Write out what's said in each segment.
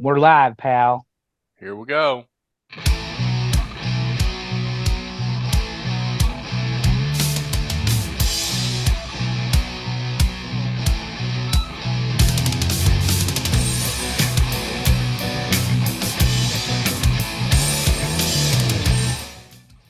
We're live, pal. Here we go.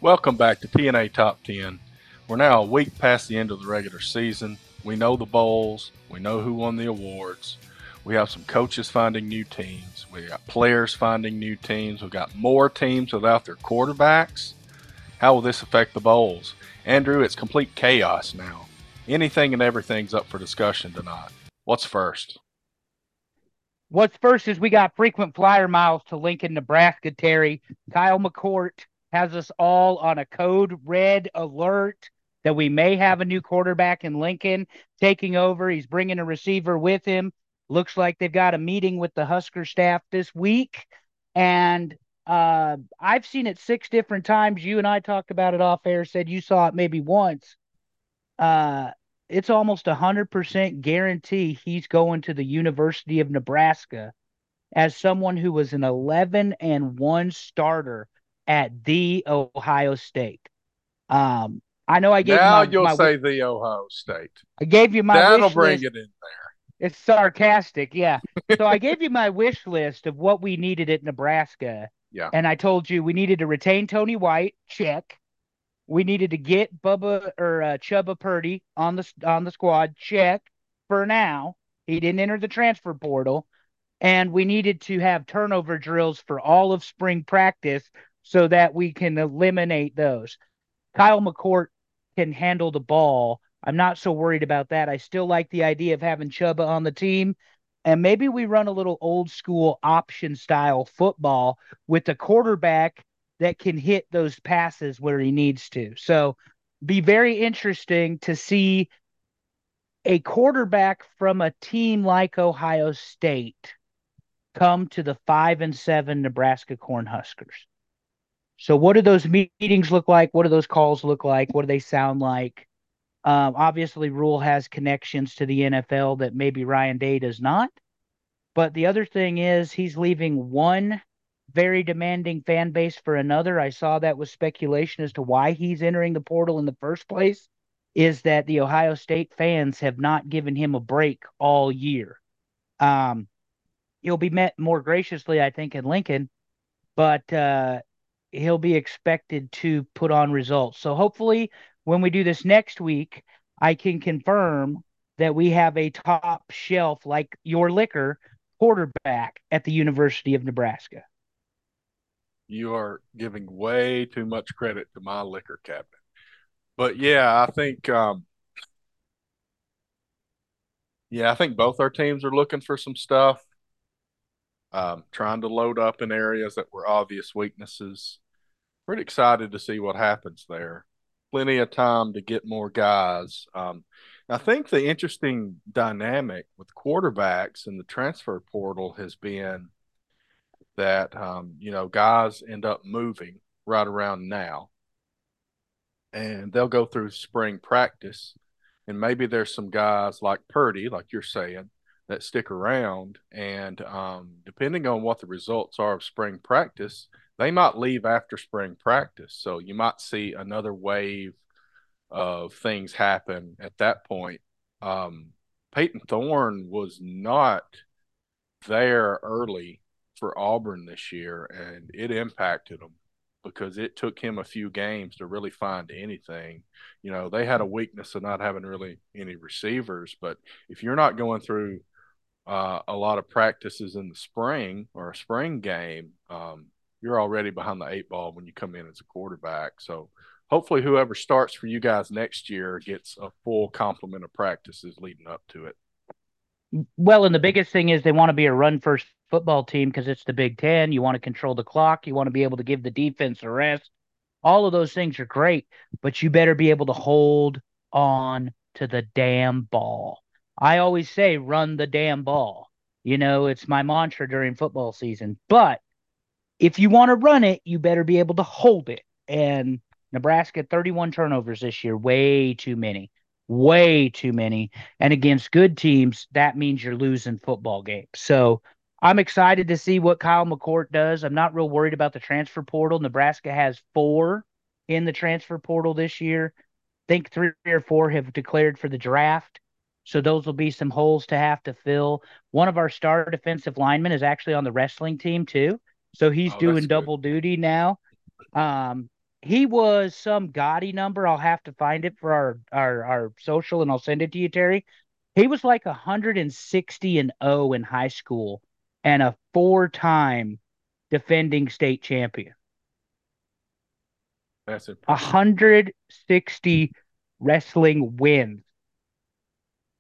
Welcome back to TNA Top 10. We're now a week past the end of the regular season. We know the bowls, we know who won the awards. We have some coaches finding new teams. We got players finding new teams. We've got more teams without their quarterbacks. How will this affect the bowls? Andrew, it's complete chaos now. Anything and everything's up for discussion tonight. What's first? What's first is we got frequent flyer miles to Lincoln, Nebraska, Terry. Kyle McCord has us all on a code red alert that we may have a new quarterback in Lincoln taking over. He's bringing a receiver with him. Looks like they've got a meeting with the Husker staff this week. And uh, I've seen it six different times. You and I talked about it off air, said you saw it maybe once. Uh, it's almost a hundred percent guarantee he's going to the University of Nebraska as someone who was an 11 and one starter at the Ohio State. Um, I know I gave now my, you'll my, say the Ohio State. I gave you my That'll bring list. it in there. It's sarcastic, yeah. so I gave you my wish list of what we needed at Nebraska. Yeah. And I told you we needed to retain Tony White, check. We needed to get Bubba or uh, Chubba Purdy on the on the squad, check. For now, he didn't enter the transfer portal, and we needed to have turnover drills for all of spring practice so that we can eliminate those. Kyle McCord can handle the ball. I'm not so worried about that. I still like the idea of having Chubba on the team. And maybe we run a little old school option style football with a quarterback that can hit those passes where he needs to. So be very interesting to see a quarterback from a team like Ohio State come to the five and seven Nebraska Cornhuskers. So, what do those meetings look like? What do those calls look like? What do they sound like? Um, obviously, Rhule has connections to the NFL that maybe Ryan Day does not. But the other thing is, he's leaving one very demanding fan base for another. I saw that was speculation as to why he's entering the portal in the first place. Is that the Ohio State fans have not given him a break all year? Um, he'll be met more graciously, I think, in Lincoln, but uh, he'll be expected to put on results. So hopefully, when we do this next week, I can confirm that we have a top shelf like your liquor quarterback at the University of Nebraska. You are giving way too much credit to my liquor cabinet. But yeah, I think um yeah, I think both our teams are looking for some stuff. Um, trying to load up in areas that were obvious weaknesses. Pretty excited to see what happens there. Plenty of time to get more guys. Um, I think the interesting dynamic with quarterbacks in the transfer portal has been that um, you know guys end up moving right around now, and they'll go through spring practice, and maybe there's some guys like Purdy, like you're saying, that stick around, and um, depending on what the results are of spring practice, they might leave after spring practice. So you might see another wave of things happen at that point. Um, Payton Thorne was not there early for Auburn this year, and it impacted them because it took him a few games to really find anything. You know, they had a weakness of not having really any receivers, but if you're not going through uh, a lot of practices in the spring or a spring game, um, you're already behind the eight ball when you come in as a quarterback. So hopefully, whoever starts for you guys next year gets a full complement of practices leading up to it. Well, and the biggest thing is they want to be a run first football team because it's the Big Ten. You want to control the clock. You want to be able to give the defense a rest. All of those things are great, but you better be able to hold on to the damn ball. I always say, run the damn ball. You know, it's my mantra during football season. But if you want to run it, you better be able to hold it. And Nebraska, 31 turnovers this year, way too many, way too many. And against good teams, that means you're losing football games. So I'm excited to see what Kyle McCord does. I'm not real worried about the transfer portal. Nebraska has four in the transfer portal this year. I think three or four have declared for the draft. So those will be some holes to have to fill. One of our star defensive linemen is actually on the wrestling team too. So he's Oh, doing double duty now. Um, he was some gaudy number. I'll have to find it for our, our our social and I'll send it to you, Terry. He was like 160 and 0 in high school and a four-time defending state champion. That's impressive. 160 wrestling wins.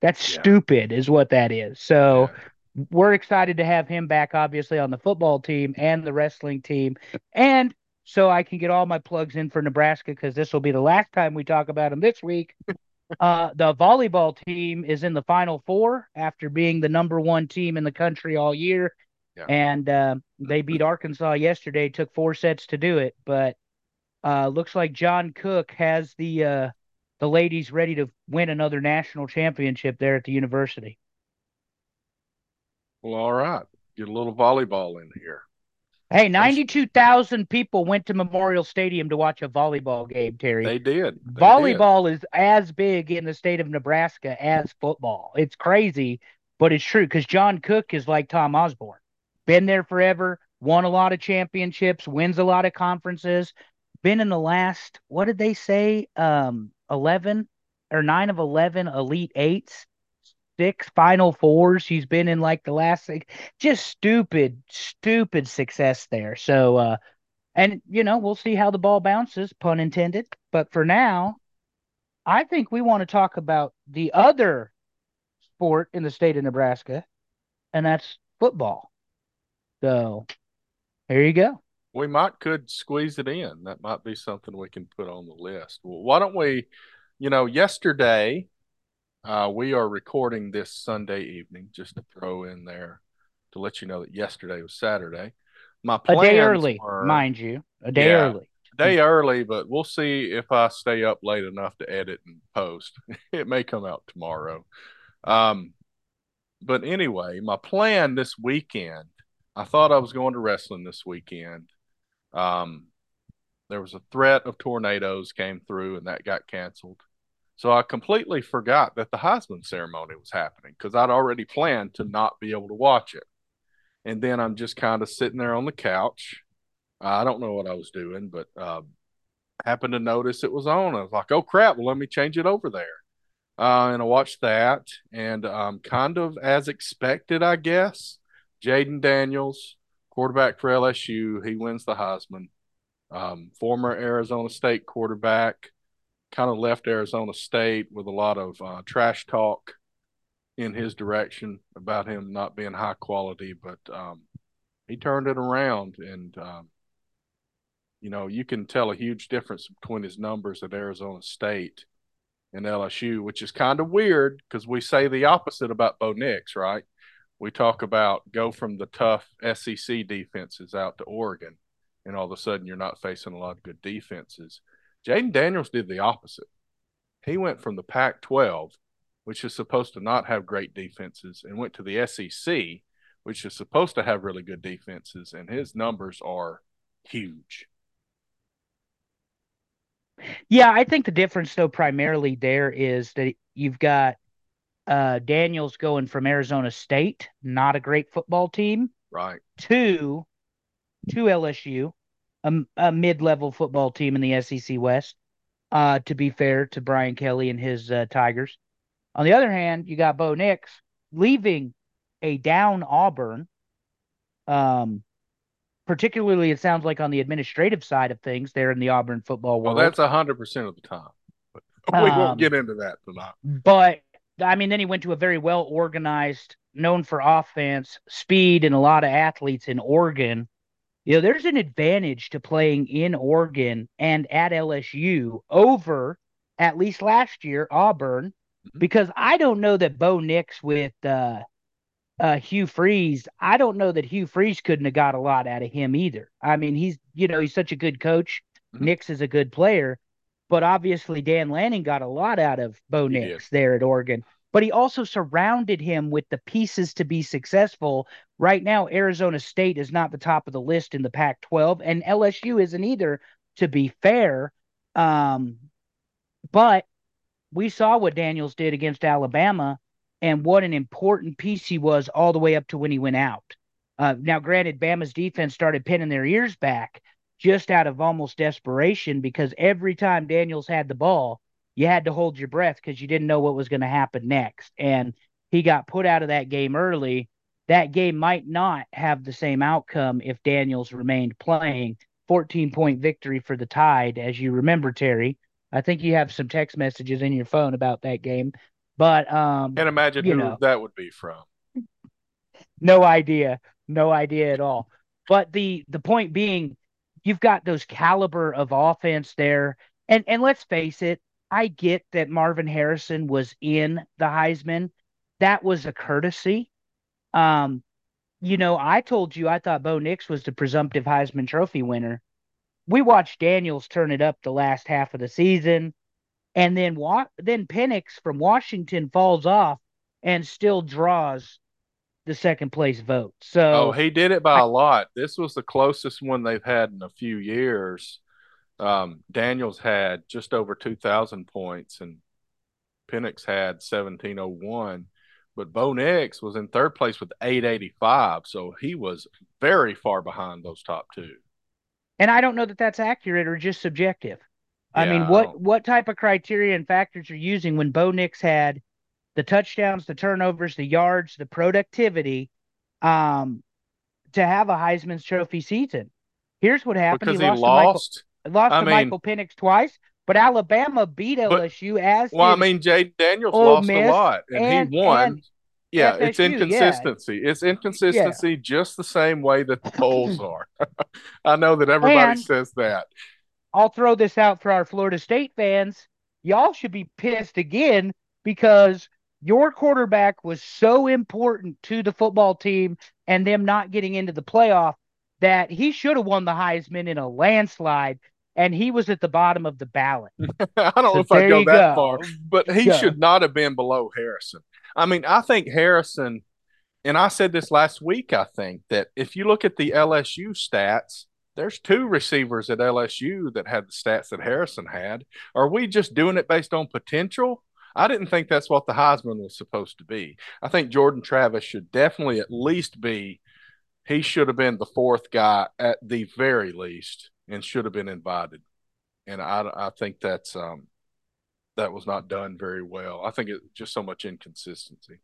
That's Yeah. stupid, is what that is. So Yeah. We're excited to have him back, obviously, on the football team and the wrestling team. And so I can get all my plugs in for Nebraska because this will be the last time we talk about him this week. Uh, the volleyball team is in the final four after being the number one team in the country all year. Yeah. And uh, they beat Arkansas yesterday, took four sets to do it. But uh, looks like John Cook has the uh, the ladies ready to win another national championship there at the university. Well, all right. Get a little volleyball in here. Hey, 92,000 people went to Memorial Stadium to watch a volleyball game, Terry. They did. They did. volleyball is as big in the state of Nebraska as football. It's crazy, but it's true because John Cook is like Tom Osborne. Been there forever, won a lot of championships, wins a lot of conferences, been in the last, what did they say? Um, 11 or 9 of 11 Elite Eights, six Final Fours. He's been in like the last, like, just stupid, stupid success there. So, uh, and you know, we'll see how the ball bounces, pun intended. But for now, I think we want to talk about the other sport in the state of Nebraska, and that's football. So here you go. We might could squeeze it in. That might be something we can put on the list. Well, why don't we, you know, yesterday, uh, we are recording this Sunday evening, just to throw in there to let you know that yesterday was Saturday. My A plans day early, were mind you. A day Yeah. early. day early, but we'll see if I stay up late enough to edit and post. it may come out tomorrow. Um, but anyway, my plan this weekend, I thought I was going to wrestling this weekend. Um, there was a threat of tornadoes came through and that got canceled. So I completely forgot that the Heisman ceremony was happening because I'd already planned to not be able to watch it. And then I'm just kind of sitting there on the couch. I don't know what I was doing, but uh, happened to notice it was on. I was like, "Oh crap! Well, let me change it over there." Uh, and I watched that, and um, kind of as expected, I guess. Jayden Daniels, quarterback for LSU, he wins the Heisman. Um, former Arizona State quarterback, kind of left Arizona State with a lot of uh, trash talk in his direction about him not being high quality, but um, he turned it around and um, you know, you can tell a huge difference between his numbers at Arizona State and LSU, which is kind of weird because we say the opposite about Bo Nix, right? We talk about go from the tough SEC defenses out to Oregon, and all of a sudden you're not facing a lot of good defenses. Jayden Daniels did the opposite. He went from the Pac 12, which is supposed to not have great defenses, and went to the SEC, which is supposed to have really good defenses, and his numbers are huge. Yeah, I think the difference, though, primarily there is that you've got uh, Daniels going from Arizona State, not a great football team, Right. to to LSU, a, a mid-level football team in the SEC West. Uh, to be fair to Brian Kelly and his uh, Tigers. On the other hand, you got Bo Nix leaving a down Auburn. Um, particularly, it sounds like on the administrative side of things, there in the Auburn football world. Well, that's a hundred percent of the time. We Um, won't get into that tonight. But I mean, then he went to a very well organized, known for offense, speed, and a lot of athletes in Oregon. You know, there's an advantage to playing in Oregon and at LSU over, at least last year, Auburn, Mhm. because I don't know that Bo Nix with uh, uh, Hugh Freeze, I don't know that Hugh Freeze couldn't have got a lot out of him either. I mean, he's, you know, he's such a good coach. Mhm. Nix is a good player, but obviously Dan Lanning got a lot out of Bo He Nix there at Oregon. But he also surrounded him with the pieces to be successful. Right now, Arizona State is not the top of the list in the Pac 12, and LSU isn't either, to be fair. Um, but we saw what Daniels did against Alabama and what an important piece he was all the way up to when he went out. Uh, now, granted, Bama's defense started pinning their ears back just out of almost desperation because every time Daniels had the ball, you had to hold your breath because you didn't know what was going to happen next. And he got put out of that game early. That game might not have the same outcome if Daniels remained playing. 14 point victory for the Tide, as you remember, Terry. I think you have some text messages in your phone about that game. But um Can't imagine who know, that would be from. No idea. No idea at all. But the the point being, you've got those caliber of offense there. And and let's face it, I get that Marvin Harrison was in the Heisman. That was a courtesy. Um, you know, I told you I thought Bo Nix was the presumptive Heisman Trophy winner. We watched Daniels turn it up the last half of the season, and then wa- then Penix from Washington falls off and still draws the second place vote. So Oh, he did it by I, a lot. This was the closest one they've had in a few years. Um, Daniels had just over 2,000 points, and Penix had 1,701. But Bo Nix was in third place with 885. So he was very far behind those top two. And I don't know that that's accurate or just subjective. Yeah, I mean, what what type of criteria and factors are using when Bo Nix had the touchdowns, the turnovers, the yards, the productivity, um, to have a Heisman's Trophy season? Here's what happened: because he lost. He lost lost I to mean, Michael Penix twice, but Alabama beat LSU but, as well. I mean, Jay Daniels Ole lost Miss a lot, and, and he won. And yeah, FSU, it's inconsistency. Yeah. It's inconsistency yeah. just the same way that the polls are. I know that everybody and says that. I'll throw this out for our Florida State fans. Y'all should be pissed again because your quarterback was so important to the football team and them not getting into the playoff that he should have won the Heisman in a landslide and he was at the bottom of the ballot. I don't so know if I go that go. far, but he go. should not have been below Harrison. I mean, I think Harrison, and I said this last week, I think that if you look at the LSU stats, there's two receivers at LSU that had the stats that Harrison had. Are we just doing it based on potential? I didn't think that's what the Heisman was supposed to be. I think Jordan Travis should definitely at least be, he should have been the fourth guy at the very least and should have been invited. And I, I think that's um, that was not done very well. I think it's just so much inconsistency.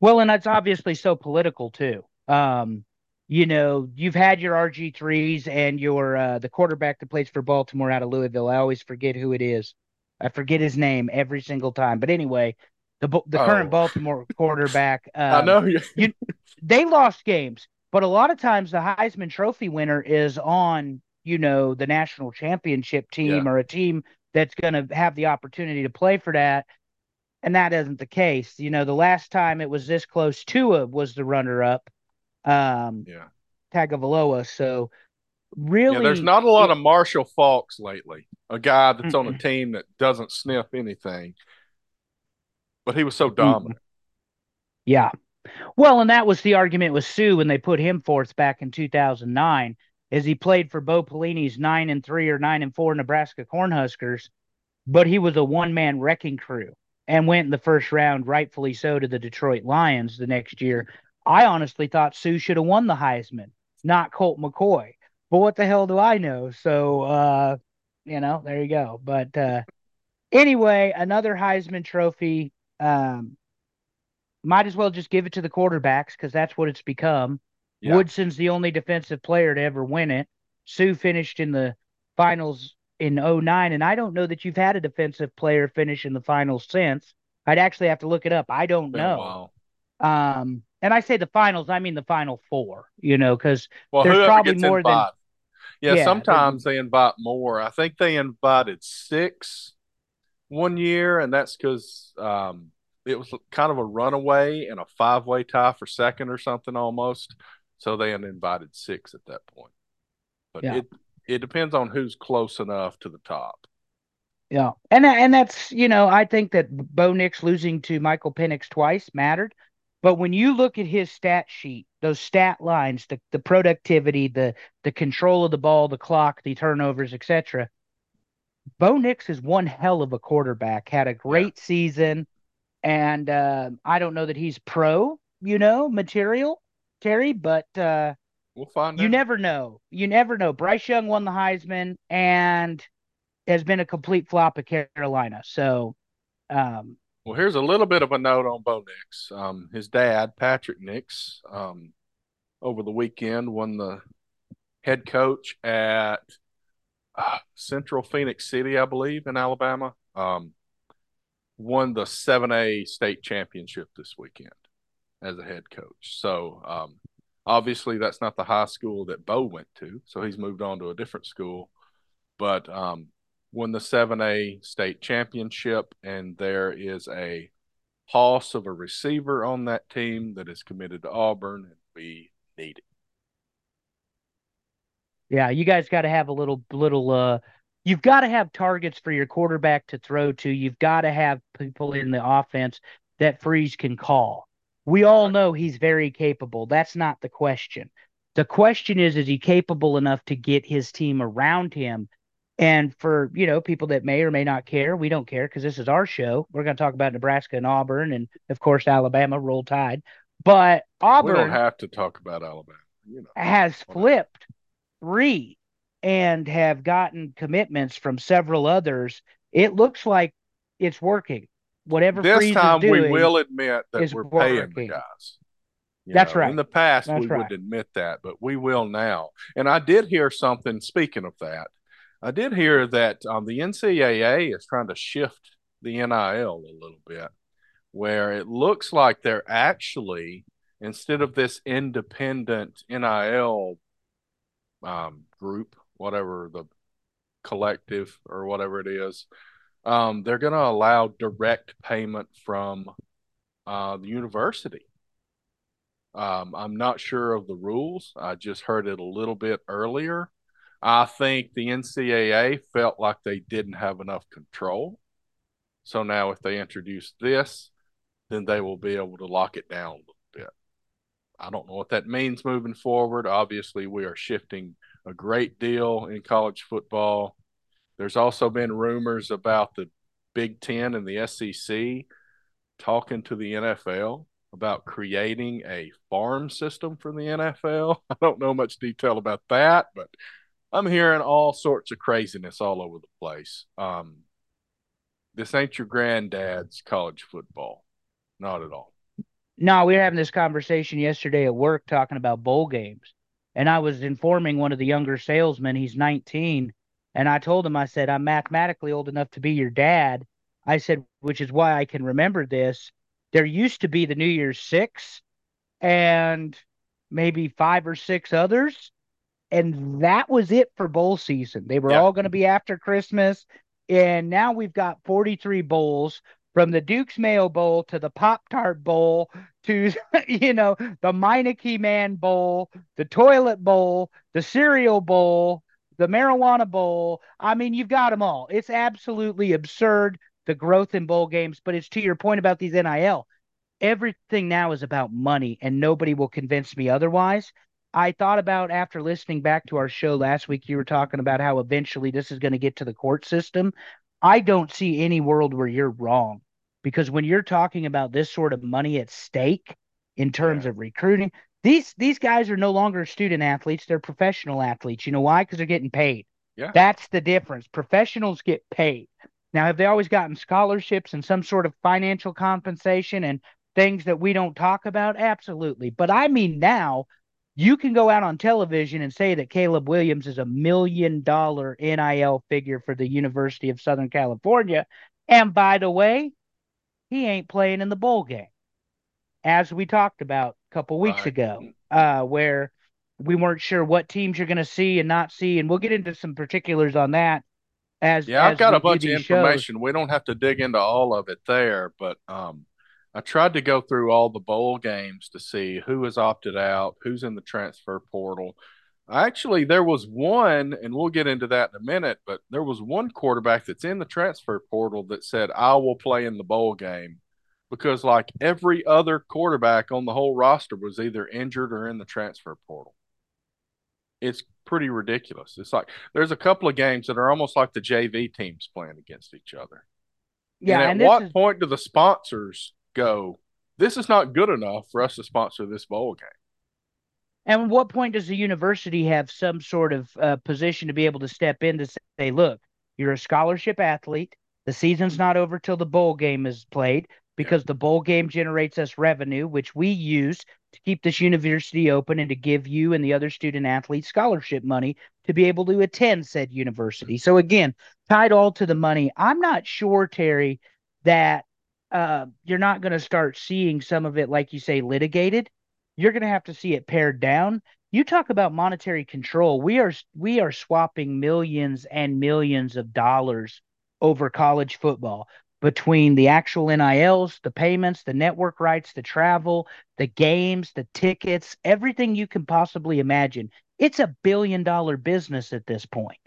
Well, and that's obviously so political too. Um, you know, you've had your RG threes and your uh, the quarterback that plays for Baltimore out of Louisville. I always forget who it is. I forget his name every single time. But anyway, the the oh. current Baltimore quarterback. Um, I know you. They lost games, but a lot of times the Heisman Trophy winner is on you know the national championship team yeah. or a team that's going to have the opportunity to play for that. And that isn't the case. You know, the last time it was this close, Tua was the runner up. Um, yeah. Tagovailoa. So really, yeah, there's not a lot of Marshall Faulks lately. A guy that's on a team that doesn't sniff anything, but he was so dominant. Yeah. Well, and that was the argument with Suh when they put him fourth back in 2009 is he played for Bo Pelini's nine and three or nine and four Nebraska Cornhuskers, but he was a one man wrecking crew and went in the first round, rightfully so, to the Detroit Lions the next year. I honestly thought Suh should have won the Heisman, not Colt McCoy. But what the hell do I know? So, uh, you know, there you go. But uh, anyway, another Heisman Trophy. Um, might as well just give it to the quarterbacks because that's what it's become. Yeah. Woodson's the only defensive player to ever win it. Suh finished in the finals in 09, and I don't know that you've had a defensive player finish in the finals since. I'd actually have to look it up. I don't know. Um, and I say the finals, I mean the final four, you know, because well, there's probably more than. Yeah, yeah, sometimes they invite more. I think they invited six one year, and that's because um, it was kind of a runaway and a five way tie for second or something almost. So they invited six at that point. But yeah. it it depends on who's close enough to the top. Yeah, and and that's you know I think that Bo Nix losing to Michael Penix twice mattered, but when you look at his stat sheet, those stat lines, the the productivity, the the control of the ball, the clock, the turnovers, etc. Bo Nix is one hell of a quarterback. Had a great yeah. season, and uh, I don't know that he's pro, you know, material, Terry, but uh, we'll find. You out. never know. You never know. Bryce Young won the Heisman, and has been a complete flop at Carolina. So, um, well, here's a little bit of a note on Bo Nix. Um, his dad, Patrick Nix, um, over the weekend won the head coach at uh, Central Phoenix City, I believe, in Alabama. Um, won the 7A state championship this weekend as a head coach. So, um, obviously, that's not the high school that Bo went to. So, he's moved on to a different school. But um, won the 7A state championship, and there is a hoss of a receiver on that team that is committed to Auburn, and we need it. Yeah, you guys got to have a little, little, uh, you've got to have targets for your quarterback to throw to. You've got to have people in the offense that Freeze can call. We all know he's very capable. That's not the question. The question is, is he capable enough to get his team around him and for you know people that may or may not care, we don't care because this is our show. We're going to talk about Nebraska and Auburn, and of course Alabama. Roll Tide, but Auburn we don't have to talk about Alabama. You know, has flipped three and have gotten commitments from several others. It looks like it's working. Whatever this time we will admit that we're working. paying the guys. You That's know, right. In the past, That's we right. would admit that, but we will now. And I did hear something. Speaking of that, I did hear that um, the NCAA is trying to shift the NIL a little bit, where it looks like they're actually instead of this independent NIL um, group, whatever the collective or whatever it is, um, they're going to allow direct payment from uh, the university. Um, I'm not sure of the rules. I just heard it a little bit earlier. I think the NCAA felt like they didn't have enough control. So now, if they introduce this, then they will be able to lock it down a little bit. I don't know what that means moving forward. Obviously, we are shifting a great deal in college football. There's also been rumors about the Big Ten and the SEC talking to the NFL about creating a farm system for the NFL. I don't know much detail about that, but I'm hearing all sorts of craziness all over the place. Um, this ain't your granddad's college football, not at all. No, we were having this conversation yesterday at work talking about bowl games, and I was informing one of the younger salesmen. He's 19, and I told him, I said, I'm mathematically old enough to be your dad. I said, which is why I can remember this. There used to be the New Year's Six, and maybe five or six others and that was it for bowl season. They were yeah. all going to be after Christmas, and now we've got 43 bowls from the Duke's Mayo Bowl to the Pop Tart Bowl to you know the Meineke Man Bowl, the Toilet Bowl, the Cereal Bowl, the Marijuana Bowl. I mean, you've got them all. It's absolutely absurd the growth in bowl games, but it's to your point about these NIL. Everything now is about money, and nobody will convince me otherwise. I thought about after listening back to our show last week, you were talking about how eventually this is going to get to the court system. I don't see any world where you're wrong because when you're talking about this sort of money at stake in terms yeah. of recruiting, these these guys are no longer student athletes; they're professional athletes. You know why? Because they're getting paid. Yeah, that's the difference. Professionals get paid. Now, have they always gotten scholarships and some sort of financial compensation and things that we don't talk about? Absolutely. But I mean now you can go out on television and say that Caleb Williams is a million dollar NIL figure for the University of Southern California. And by the way, he ain't playing in the bowl game, as we talked about a couple weeks right. ago, uh, where we weren't sure what teams you're going to see and not see. And we'll get into some particulars on that. As yeah, as I've got a bunch of information. Shows. We don't have to dig into all of it there, but um, I tried to go through all the bowl games to see who has opted out, who's in the transfer portal. Actually, there was one, and we'll get into that in a minute, but there was one quarterback that's in the transfer portal that said, I will play in the bowl game because, like every other quarterback on the whole roster, was either injured or in the transfer portal. It's pretty ridiculous. It's like there's a couple of games that are almost like the JV teams playing against each other. Yeah. And at and what is... point do the sponsors go, this is not good enough for us to sponsor this bowl game? And what point does the university have some sort of uh, position to be able to step in to say, look, you're a scholarship athlete. The season's not over till the bowl game is played because the bowl game generates us revenue, which we use to keep this university open and to give you and the other student athletes scholarship money to be able to attend said university. So again, tied all to the money. I'm not sure, Terry, that uh, you're not going to start seeing some of it, like you say, litigated you're going to have to see it pared down. You talk about monetary control. We are we are swapping millions and millions of dollars over college football between the actual NILs, the payments, the network rights, the travel, the games, the tickets, everything you can possibly imagine. It's a billion dollar business at this point.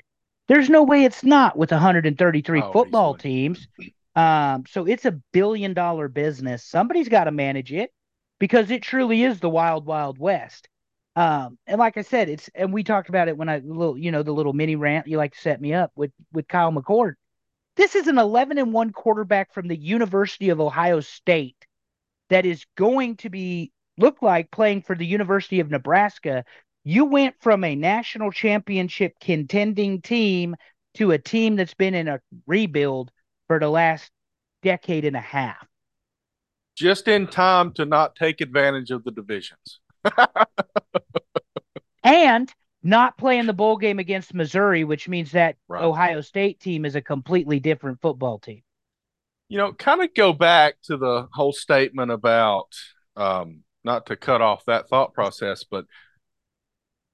There's no way it's not with 133 oh, football teams. Um, so it's a billion dollar business. Somebody's got to manage it because it truly is the wild, wild west. Um, and like I said, it's and we talked about it when I little, you know, the little mini rant you like to set me up with with Kyle McCord. This is an 11 and 1 quarterback from the University of Ohio State that is going to be look like playing for the University of Nebraska. You went from a national championship contending team to a team that's been in a rebuild for the last decade and a half just in time to not take advantage of the divisions. and not playing the bowl game against Missouri, which means that right. Ohio State team is a completely different football team. You know, kind of go back to the whole statement about um, not to cut off that thought process, but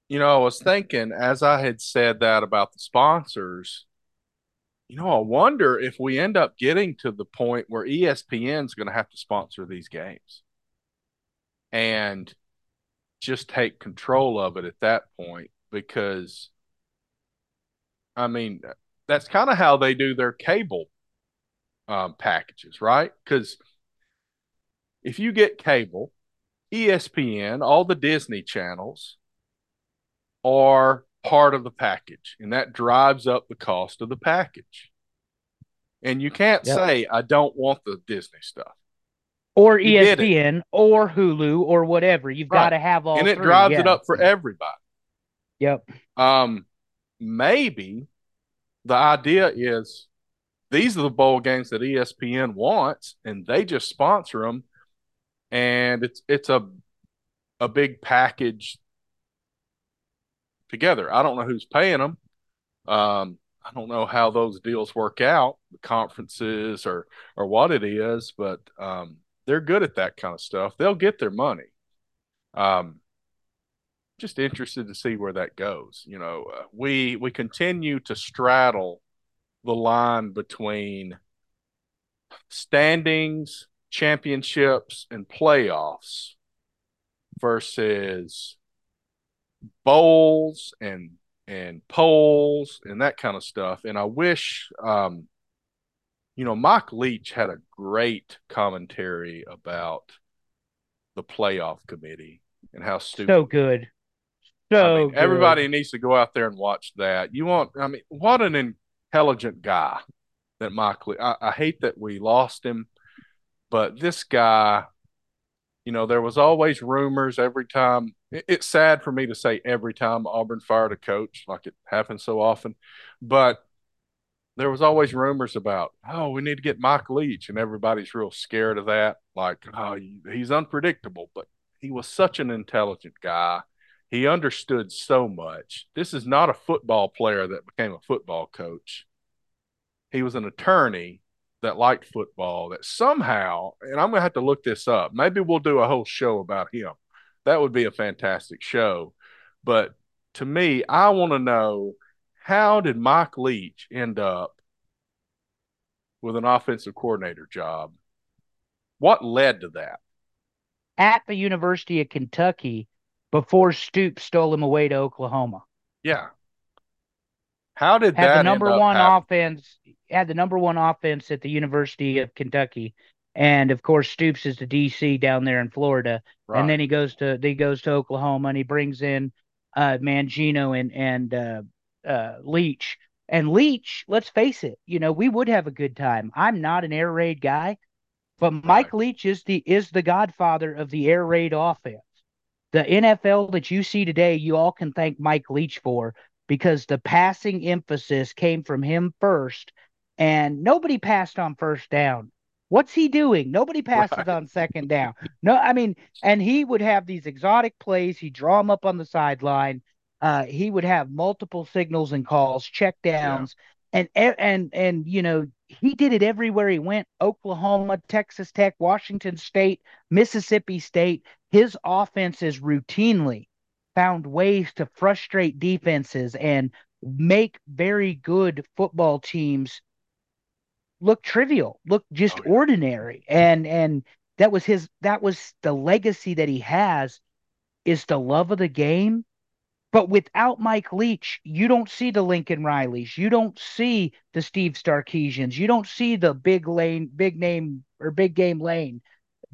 you know, I was thinking as I had said that about the sponsors, you know, I wonder if we end up getting to the point where ESPN is going to have to sponsor these games and just take control of it at that point because I mean, that's kind of how they do their cable um, packages, right? Because if you get cable, ESPN, all the Disney channels are part of the package, and that drives up the cost of the package. And you can't yep. say, I don't want the Disney stuff. Or you ESPN or Hulu or whatever. You've right. got to have all And it three. drives it up for everybody. Yep. Um, maybe the idea is these are the bowl games that ESPN wants, and they just sponsor them, and it's it's a a big package together. I don't know who's paying them. Um, I don't know how those deals work out, the conferences or or what it is, but um, they're good at that kind of stuff. They'll get their money. Um, just interested to see where that goes. You know, uh, we we continue to straddle the line between standings, championships, and playoffs versus bowls and and polls and that kind of stuff. And I wish, um, you know, Mike Leach had a great commentary about the playoff committee and how stupid. So good. So I mean, everybody needs to go out there and watch that. You want, I mean, what an intelligent guy that Mike. I, I hate that we lost him, but this guy you know, there was always rumors every time. It's sad for me to say every time Auburn fired a coach, like it happens so often, but there was always rumors about, oh, we need to get Mike Leach, and everybody's real scared of that. Like, oh, he's unpredictable, but he was such an intelligent guy. He understood so much. This is not a football player that became a football coach. He was an attorney that liked football that somehow, and I'm going to have to look this up. Maybe we'll do a whole show about him. That would be a fantastic show. But to me, I want to know how did Mike Leach end up with an offensive coordinator job? What led to that? At the University of Kentucky, before Stoops stole him away to Oklahoma. Yeah. How did had that the number one happening? offense had the number one offense at the University of Kentucky, and of course Stoops is the DC down there in Florida, Right. and then he goes to he goes to Oklahoma and he brings in uh, Mangino and and uh, uh, Leach. And Leach, let's face it, you know we would have a good time. I'm not an air raid guy, but Mike Leach is the is the godfather of the air raid offense. The NFL that you see today, you all can thank Mike Leach for because the passing emphasis came from him first, and nobody passed on first down. What's he doing? Nobody passes Right. on second down. No, I mean, and he would have these exotic plays. He'd draw them up on the sideline. Uh, he would have multiple signals and calls, check downs, and and and you know he did it everywhere he went. Oklahoma, Texas Tech, Washington State, Mississippi State. His offenses routinely found ways to frustrate defenses and make very good football teams look trivial, look just Oh, yeah. ordinary. And and that was his that was the legacy that he has is the love of the game. But without Mike Leach, you don't see the Lincoln Rileys, you don't see the Steve Sarkisians, you don't see the big lane, big name or big game lane.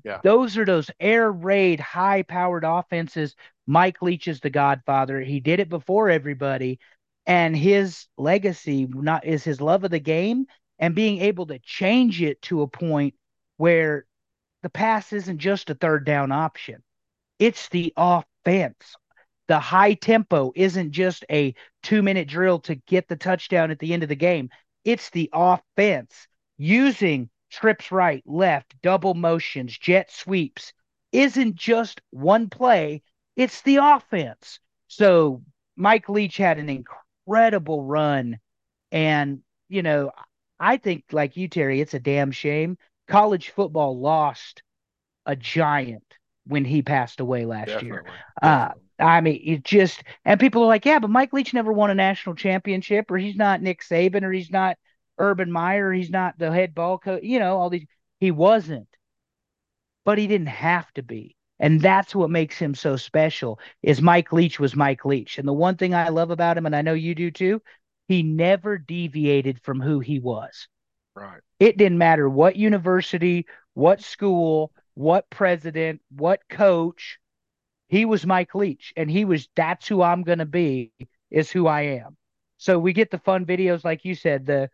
Yeah. Those are those air raid, high powered offenses. Mike Leach is the godfather. He did it before everybody. And his legacy not is his love of the game and being able to change it to a point where the pass isn't just a third down option. It's the offense. The high tempo isn't just a two minute drill to get the touchdown at the end of the game. It's the offense using trips right, left, double motions, jet sweeps. Isn't just one play, it's the offense. So Mike Leach had an incredible run. And, you know, I think, like you, Terry, it's a damn shame. College football lost a giant when he passed away last Definitely. year. Uh. I mean, it just and people are like, yeah, but Mike Leach never won a national championship, or he's not Nick Saban, or he's not Urban Meyer, or he's not the head ball coach. You know, all these. He wasn't, but he didn't have to be, and that's what makes him so special. Is Mike Leach was Mike Leach, and the one thing I love about him, and I know you do too, he never deviated from who he was. right. It didn't matter what university, what school, what president, what coach. He was Mike Leach, and he was that's who I'm going to be, is who I am. So we get the fun videos, like you said. The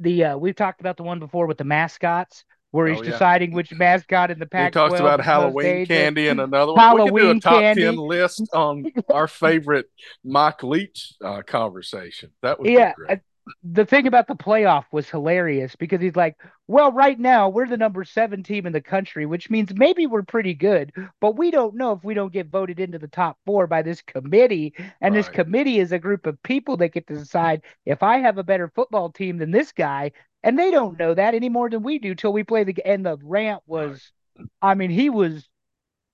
the uh, we've talked about the one before with the mascots, where he's Oh, yeah. deciding which mascot in the He pack. talks about Halloween candy and another one. we could do a top candy. ten list on our favorite Mike Leach uh, conversation. That would Yeah, be great. The thing about the playoff was hilarious because he's like, well, right now we're the number seven team in the country, which means maybe we're pretty good, but we don't know if we don't get voted into the top four by this committee. And this committee is a group of people that get to decide if I have a better football team than this guy. And they don't know that any more than we do till we play the and the rant was I mean, he was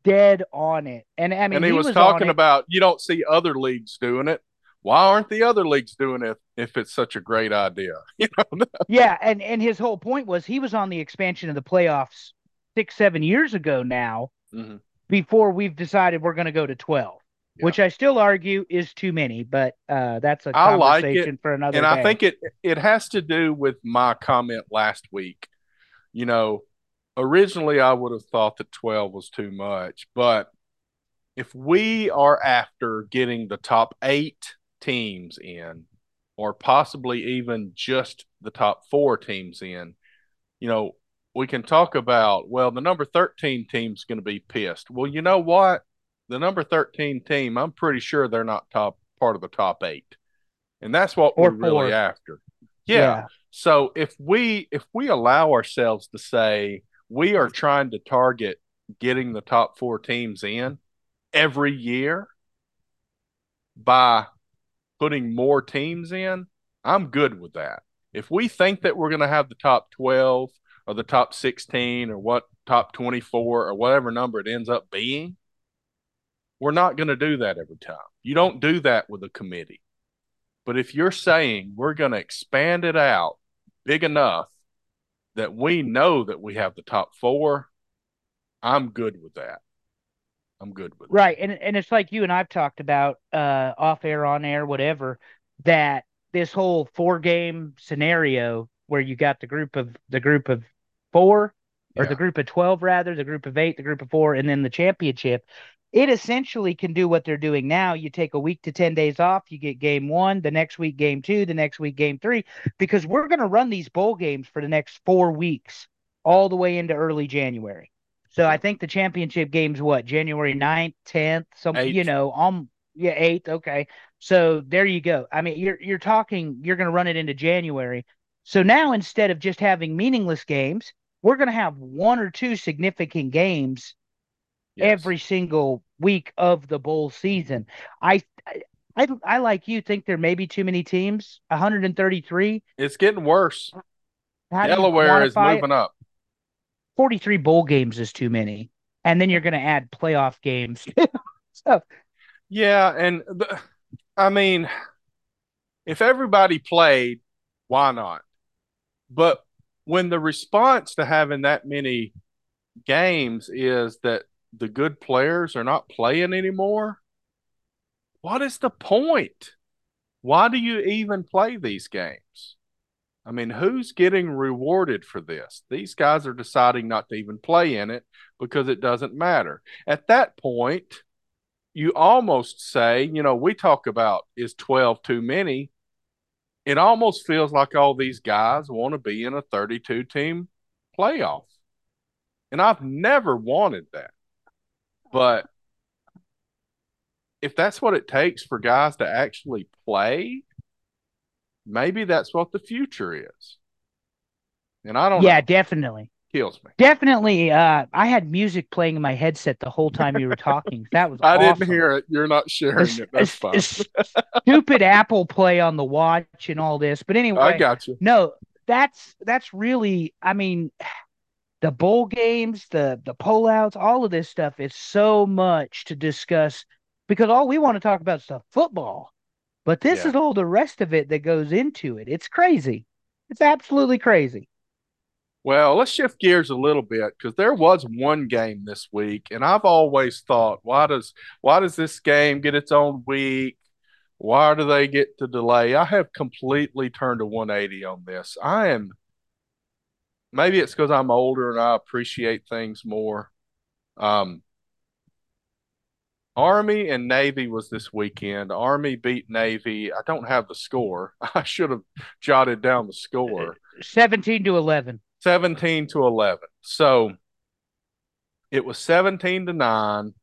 dead on it. And I mean and he, was, on talking about you don't see other leagues doing it. Why aren't the other leagues doing it if it's such a great idea? You know, Yeah, and and his whole point was he was on the expansion of the playoffs six, seven years ago now, Mhm. before we've decided we're going to go to twelve, Yeah. which I still argue is too many, but uh, that's a I like it, for another and day. I think it it has to do with my comment last week. You know, originally I would have thought that 12 was too much, but if we are after getting the top 8 teams in or possibly even just the top 4 teams in, you know, we can talk about well, the number 13 team's going to be pissed. Well, you know what? The number 13 team, I'm pretty sure they're not top part of the top 8. And that's what Or we're really four. after. yeah. So if we if we allow ourselves to say we are trying to target getting the top four teams in every year by putting more teams in, I'm good with that. If we think that we're going to have the top 12 or the top 16 or what top 24 or whatever number it ends up being, we're not going to do that every time. You don't do that with a committee. But if you're saying we're going to expand it out big enough that we know that we have the top four, I'm good with that. I'm good with right. And and it's like you and I've talked about uh off air, on air, whatever, that this whole four game scenario where you got the group of the group of four or Yeah. the group of 12 rather, the group of 8, the group of 4 and then the championship. It essentially can do what they're doing now. You take a week to 10 days off, you get game 1, the next week game 2, the next week game 3 because we're going to run these bowl games for the next 4 weeks all the way into early January. So I think the championship game's what, January 9th, 10th, some you know, um yeah, 8th, okay. So there you go. I mean, you're you're talking you're going to run it into January. So now instead of just having meaningless games, we're going to have one or two significant games Yes. every single week of the bowl season. I I I like you think there may be too many teams. 133. It's getting worse. How Delaware is quantify it? moving up. 43 bowl games is too many. And then you're going to add playoff games. so Yeah, and the, I mean, if everybody played, why not? But when the response to having that many games is that the good players are not playing anymore, what is the point? Why do you even play these games? I mean, who's getting rewarded for this? These guys are deciding not to even play in it because it doesn't matter. At that point, you almost say, you know, we talk about is 12 too many? It almost feels like all these guys want to be in a 32 team playoff. And I've never wanted that. But if that's what it takes for guys to actually play, maybe that's what the future is. And I don't yeah, know. definitely. Kills me. Definitely uh I had music playing in my headset the whole time you were talking. That was I awesome. didn't hear it. You're not sharing It's- it. That's fine. stupid Apple play on the watch and all this. But anyway, I got you. no, that's that's really I mean the bowl games, the the pullouts, all of this stuff is so much to discuss because all we want to talk about is the football. But this Yeah. is all the rest of it that goes into it. It's crazy. It's absolutely crazy. Well, let's shift gears a little bit because there was one game this week, and I've always thought, why does why does this game get its own week? Why do they get to delay? I have completely turned a 180 on this. I am maybe it's because I'm older and I appreciate things more. Um, Army and Navy was this weekend. Army beat Navy. I don't have the score. I should have jotted down the score. 17 to 11. 17 to 11. So it was 17 to 9.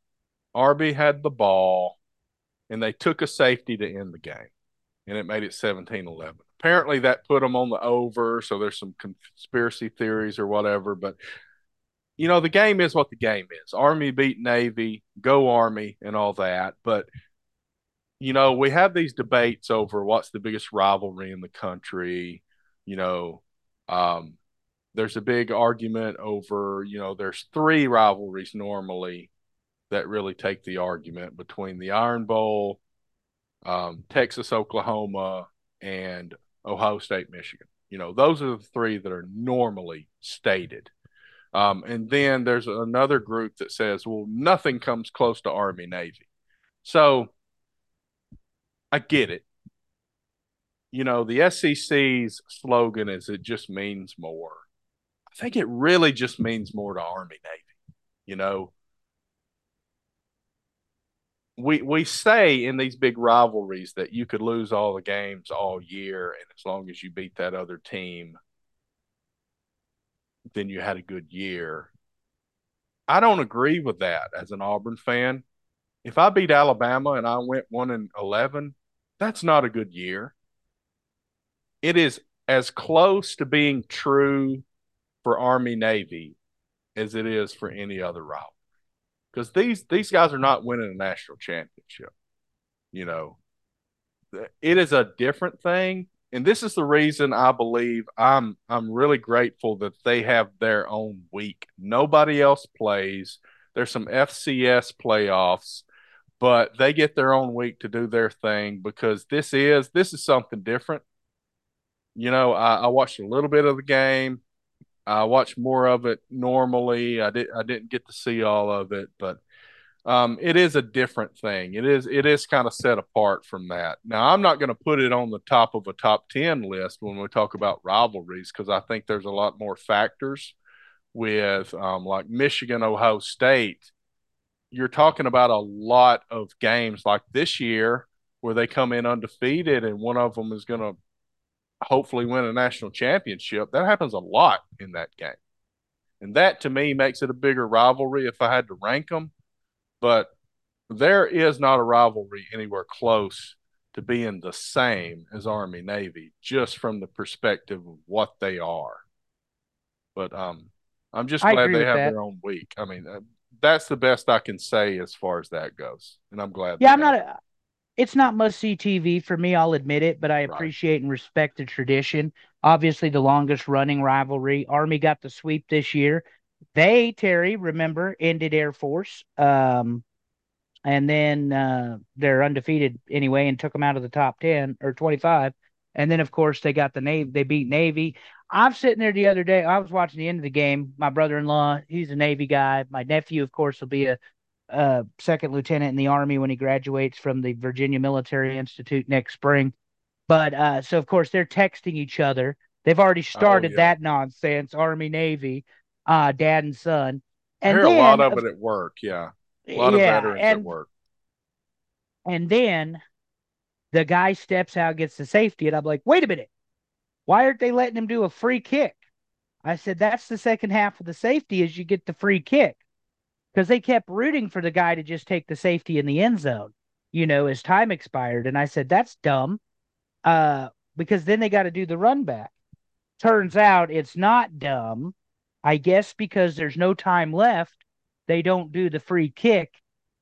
Army had the ball, and they took a safety to end the game, and it made it 17 11. Apparently, that put them on the over, so there's some conspiracy theories or whatever. But, you know, the game is what the game is. Army beat Navy, go Army, and all that. But, you know, we have these debates over what's the biggest rivalry in the country, you know. Um, there's a big argument over, you know, there's three rivalries normally that really take the argument between the Iron Bowl, um, Texas, Oklahoma, and Ohio State, Michigan. You know, those are the three that are normally stated. Um, and then there's another group that says, well, nothing comes close to Army Navy. So I get it. You know, the SEC's slogan is it just means more. I think it really just means more to Army Navy. You know, we we say in these big rivalries that you could lose all the games all year, and as long as you beat that other team, then you had a good year. I don't agree with that as an Auburn fan. If I beat Alabama and I went one and eleven, that's not a good year. It is as close to being true for Army Navy as it is for any other rival. Because these these guys are not winning a national championship. You know, it is a different thing, and this is the reason I believe I'm I'm really grateful that they have their own week. Nobody else plays. There's some FCS playoffs, but they get their own week to do their thing because this is this is something different. You know, I, I watched a little bit of the game. I watched more of it normally. I did I didn't get to see all of it, but um, it is a different thing. It is it is kind of set apart from that. Now, I'm not going to put it on the top of a top ten list when we talk about rivalries because I think there's a lot more factors with um, like Michigan, Ohio State. You're talking about a lot of games like this year where they come in undefeated and one of them is going to hopefully win a national championship. That happens a lot in that game. And that to me makes it a bigger rivalry if I had to rank them but there is not a rivalry anywhere close to being the same as Army Navy, just from the perspective of what they are. But um, I'm just glad they have that. their own week. I mean, uh, that's the best I can say as far as that goes, and I'm glad. Yeah, I'm not. A, it's not must see TV for me. I'll admit it, but I appreciate right. and respect the tradition. Obviously, the longest running rivalry. Army got the sweep this year. They, Terry, remember, ended Air Force. Um, and then uh, they're undefeated anyway and took them out of the top 10 or 25. And then, of course, they got the Navy, they beat Navy. I'm sitting there the other day. I was watching the end of the game. My brother in law, he's a Navy guy. My nephew, of course, will be a, a second lieutenant in the Army when he graduates from the Virginia Military Institute next spring. But uh, so, of course, they're texting each other. They've already oh, started oh, yeah. that nonsense, Army Navy uh, dad and son. And I hear then, a lot of it at work. Yeah. A lot yeah, of veterans and, at work. And then the guy steps out, gets the safety, and I'm like, wait a minute. Why aren't they letting him do a free kick? I said, that's the second half of the safety is you get the free kick. Because they kept rooting for the guy to just take the safety in the end zone, you know, as time expired. And I said, that's dumb. Uh, because then they got to do the run back. Turns out it's not dumb I guess because there's no time left, they don't do the free kick,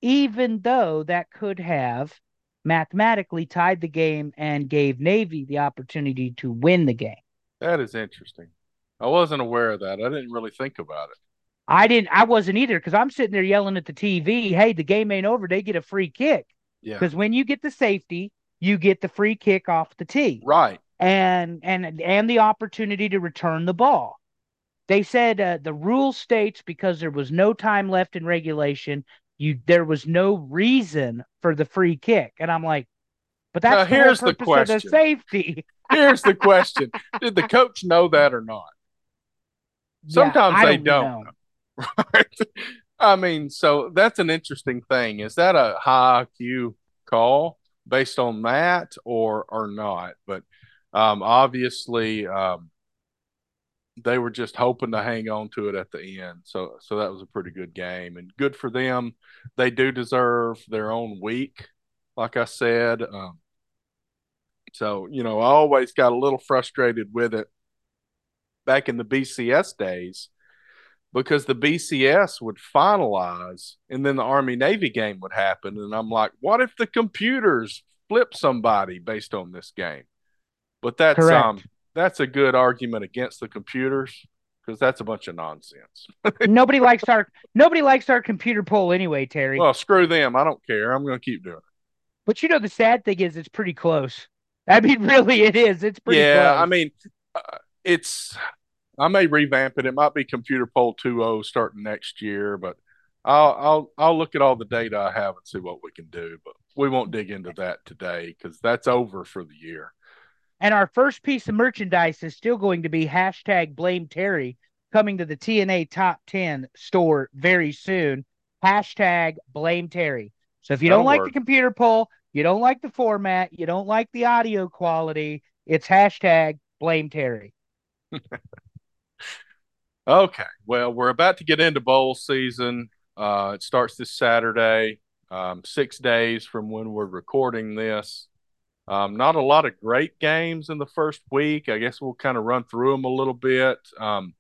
even though that could have mathematically tied the game and gave Navy the opportunity to win the game. That is interesting. I wasn't aware of that. I didn't really think about it. I didn't. I wasn't either because I'm sitting there yelling at the TV, "Hey, the game ain't over. They get a free kick." Yeah. Because when you get the safety, you get the free kick off the tee. Right. And and and the opportunity to return the ball. They said uh, the rule states because there was no time left in regulation, you there was no reason for the free kick, and I'm like, but that's now, here's the, the question: the safety. here's the question: Did the coach know that or not? Sometimes yeah, they don't. don't. Right? I mean, so that's an interesting thing. Is that a high IQ call based on that or or not? But um, obviously, um, they were just hoping to hang on to it at the end. So so that was a pretty good game and good for them. They do deserve their own week, like I said. Um, so you know, I always got a little frustrated with it back in the BCS days because the BCS would finalize and then the Army Navy game would happen. And I'm like, what if the computers flip somebody based on this game? But that's Correct. um that's a good argument against the computers because that's a bunch of nonsense. nobody likes our nobody likes our computer poll anyway, Terry. Well, screw them. I don't care. I'm going to keep doing it. But you know, the sad thing is, it's pretty close. I mean, really, it is. It's pretty. Yeah, close. I mean, uh, it's. I may revamp it. It might be computer poll 2.0 starting next year, but I'll I'll I'll look at all the data I have and see what we can do. But we won't dig into that today because that's over for the year. And our first piece of merchandise is still going to be hashtag blame Terry coming to the TNA top 10 store very soon. Hashtag blame Terry. So if you That'll don't like work. the computer poll, you don't like the format, you don't like the audio quality, it's hashtag blame Terry. okay. Well, we're about to get into bowl season. Uh, it starts this Saturday, um, six days from when we're recording this. Um, not a lot of great games in the first week. I guess we'll kind of run through them a little bit. Um,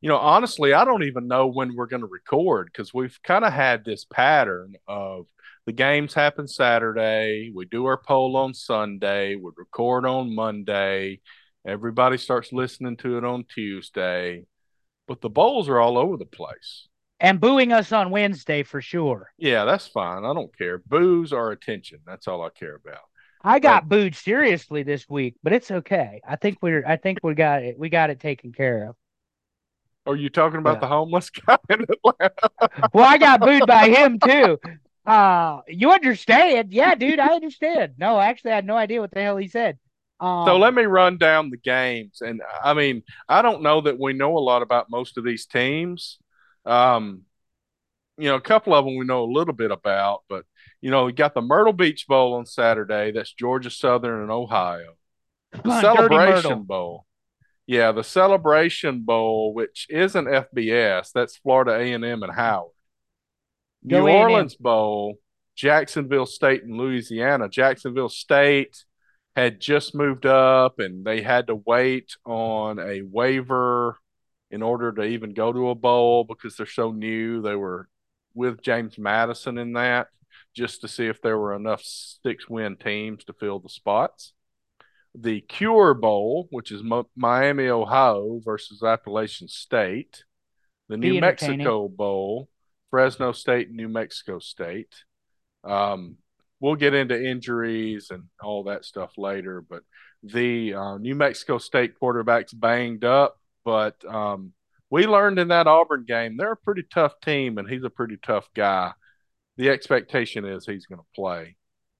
you know, honestly, I don't even know when we're going to record because we've kind of had this pattern of the games happen Saturday, we do our poll on Sunday, we record on Monday, everybody starts listening to it on Tuesday, but the bowls are all over the place. And booing us on Wednesday for sure. Yeah, that's fine. I don't care. Boos are attention. That's all I care about. I got booed seriously this week, but it's okay. I think we're I think we got it we got it taken care of. Are you talking about yeah. the homeless guy in Atlanta? well, I got booed by him too. Uh, you understand? Yeah, dude, I understand. No, actually, I had no idea what the hell he said. Um, so let me run down the games, and I mean, I don't know that we know a lot about most of these teams. Um, you know, a couple of them we know a little bit about, but you know, we got the Myrtle Beach Bowl on Saturday. That's Georgia Southern and Ohio. The Celebration Bowl. Yeah, the Celebration Bowl, which isn't FBS, that's Florida A&M and Howard. Go New A&M. Orleans Bowl, Jacksonville State and Louisiana. Jacksonville State had just moved up and they had to wait on a waiver in order to even go to a bowl because they're so new. They were with James Madison in that just to see if there were enough six win teams to fill the spots. The Cure Bowl, which is Miami, Ohio versus Appalachian State. The Be New Mexico Bowl, Fresno State New Mexico State. Um, we'll get into injuries and all that stuff later, but the uh, New Mexico State quarterback's banged up, but um, we learned in that Auburn game they're a pretty tough team, and he's a pretty tough guy the expectation is he's going to play.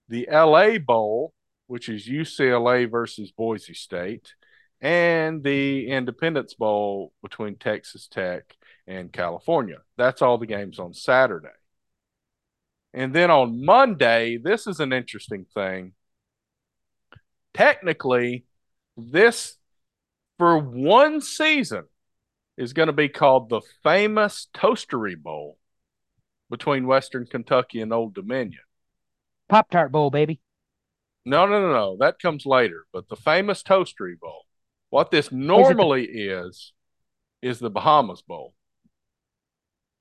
The LA Bowl, which is UCLA versus Boise State, and the Independence Bowl between Texas Tech and California. That's all the games on Saturday. And then on Monday, this is an interesting thing. Technically, this for one season is going to be called the famous Toastery Bowl between Western Kentucky and Old Dominion. Pop Tart Bowl, baby. No, no, no, no. That comes later. But the famous Toastery Bowl. What this normally is, the- is the Bahamas Bowl.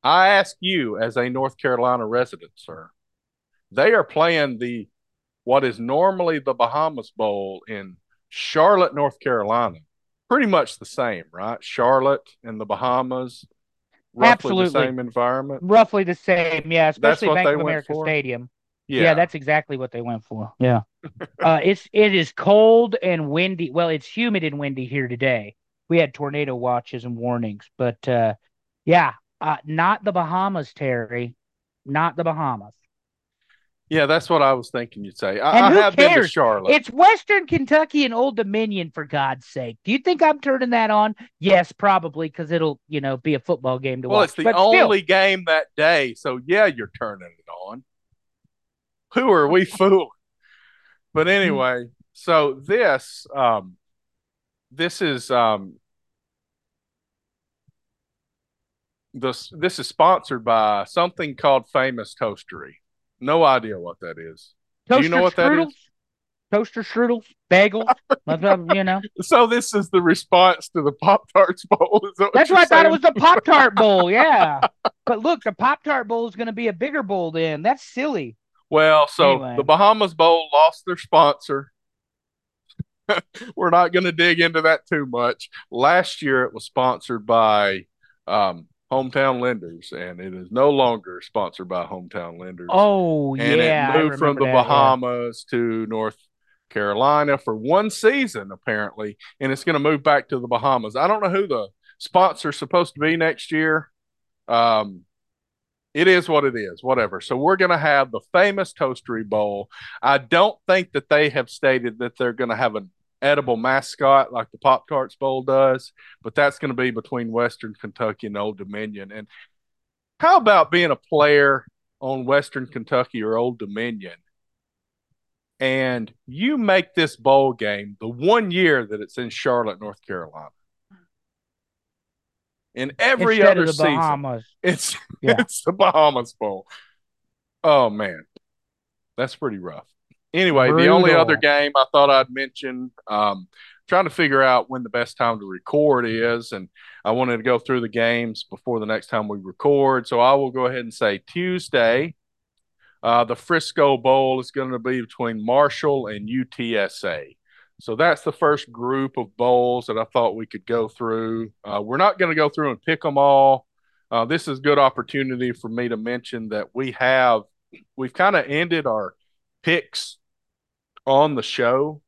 I ask you, as a North Carolina resident, sir, they are playing the what is normally the Bahamas Bowl in Charlotte, North Carolina. Pretty much the same, right? Charlotte and the Bahamas roughly Absolutely. the same environment. Roughly the same, yeah. Especially Bank of America Stadium. Yeah. yeah. that's exactly what they went for. Yeah, uh, it's it is cold and windy. Well, it's humid and windy here today. We had tornado watches and warnings, but uh, yeah, uh, not the Bahamas, Terry, not the Bahamas. Yeah, that's what I was thinking you'd say. I, I have cares? been to Charlotte. It's Western Kentucky and Old Dominion, for God's sake. Do you think I'm turning that on? Yes, probably, because it'll, you know, be a football game to well, watch. Well, it's the but only still. game that day, so yeah, you're turning it on. Who are we fooling? But mm-hmm. anyway, so this, um, this is um, this this is sponsored by something called Famous Toastery. No idea what that is. Toaster Do you know what strudels? that is? Toaster strudels, bagels, you know. So this is the response to the Pop Tarts Bowl. That That's why I thought it was the Pop Tart Bowl. Yeah, but look, the Pop Tart Bowl is going to be a bigger bowl. Then that's silly. Well, so anyway. the Bahamas Bowl lost their sponsor. We're not going to dig into that too much. Last year, it was sponsored by um, Hometown Lenders, and it is no longer sponsored by Hometown Lenders. Oh, and yeah. And it moved from the that, Bahamas yeah. to North Carolina for one season, apparently, and it's going to move back to the Bahamas. I don't know who the sponsor's supposed to be next year. Um, it is what it is, whatever. So we're going to have the famous Toastery Bowl. I don't think that they have stated that they're going to have an edible mascot like the Pop Tarts Bowl does, but that's going to be between Western Kentucky and Old Dominion. And how about being a player on Western Kentucky or Old Dominion? And you make this bowl game the one year that it's in Charlotte, North Carolina. In every Instead other season, Bahamas. it's yeah. it's the Bahamas Bowl. Oh man, that's pretty rough. Anyway, Brutal. the only other game I thought I'd mention, um, trying to figure out when the best time to record is, and I wanted to go through the games before the next time we record. So I will go ahead and say Tuesday. Uh, the Frisco Bowl is going to be between Marshall and UTSA. So that's the first group of bowls that I thought we could go through. Uh, we're not going to go through and pick them all. Uh, this is a good opportunity for me to mention that we have we've kind of ended our picks on the show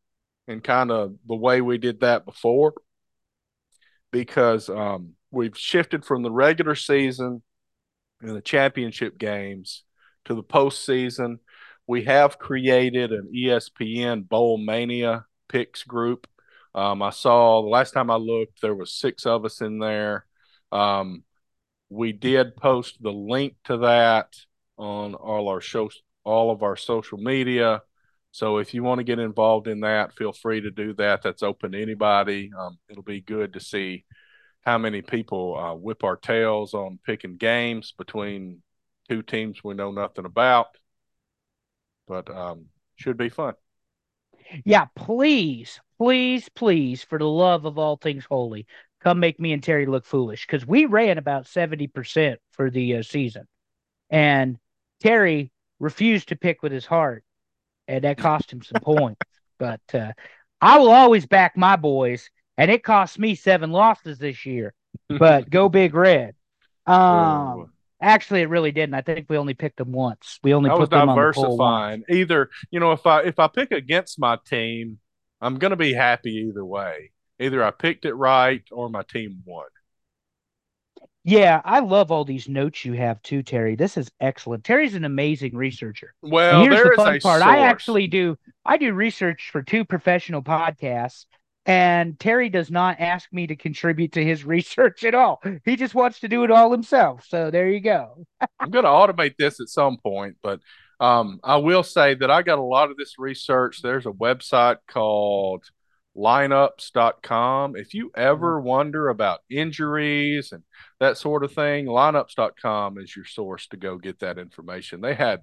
and kind of the way we did that before because um, we've shifted from the regular season and the championship games to the postseason. We have created an ESPN Bowl Mania picks group. Um, I saw the last time I looked, there was six of us in there. Um, we did post the link to that on all our shows, all of our social media. So if you want to get involved in that, feel free to do that. That's open to anybody. Um, it'll be good to see how many people uh, whip our tails on picking games between two teams we know nothing about. But um, should be fun. Yeah, please, please, please, for the love of all things holy, come make me and Terry look foolish because we ran about 70% for the uh, season. And Terry refused to pick with his heart, and that cost him some points. But uh, I will always back my boys and it cost me seven losses this year. But go big red. Um, actually, it really didn't. I think we only picked them once. We only I put them diversifying. The either you know, if I if I pick against my team, I'm going to be happy either way. Either I picked it right or my team won. Yeah, I love all these notes you have too, Terry. This is excellent. Terry's an amazing researcher. Well, and here's the fun part. Source. I actually do. I do research for two professional podcasts, and Terry does not ask me to contribute to his research at all. He just wants to do it all himself. So there you go. I'm going to automate this at some point, but um, I will say that I got a lot of this research. There's a website called lineups.com. If you ever mm-hmm. wonder about injuries and that sort of thing, lineups.com is your source to go get that information. They had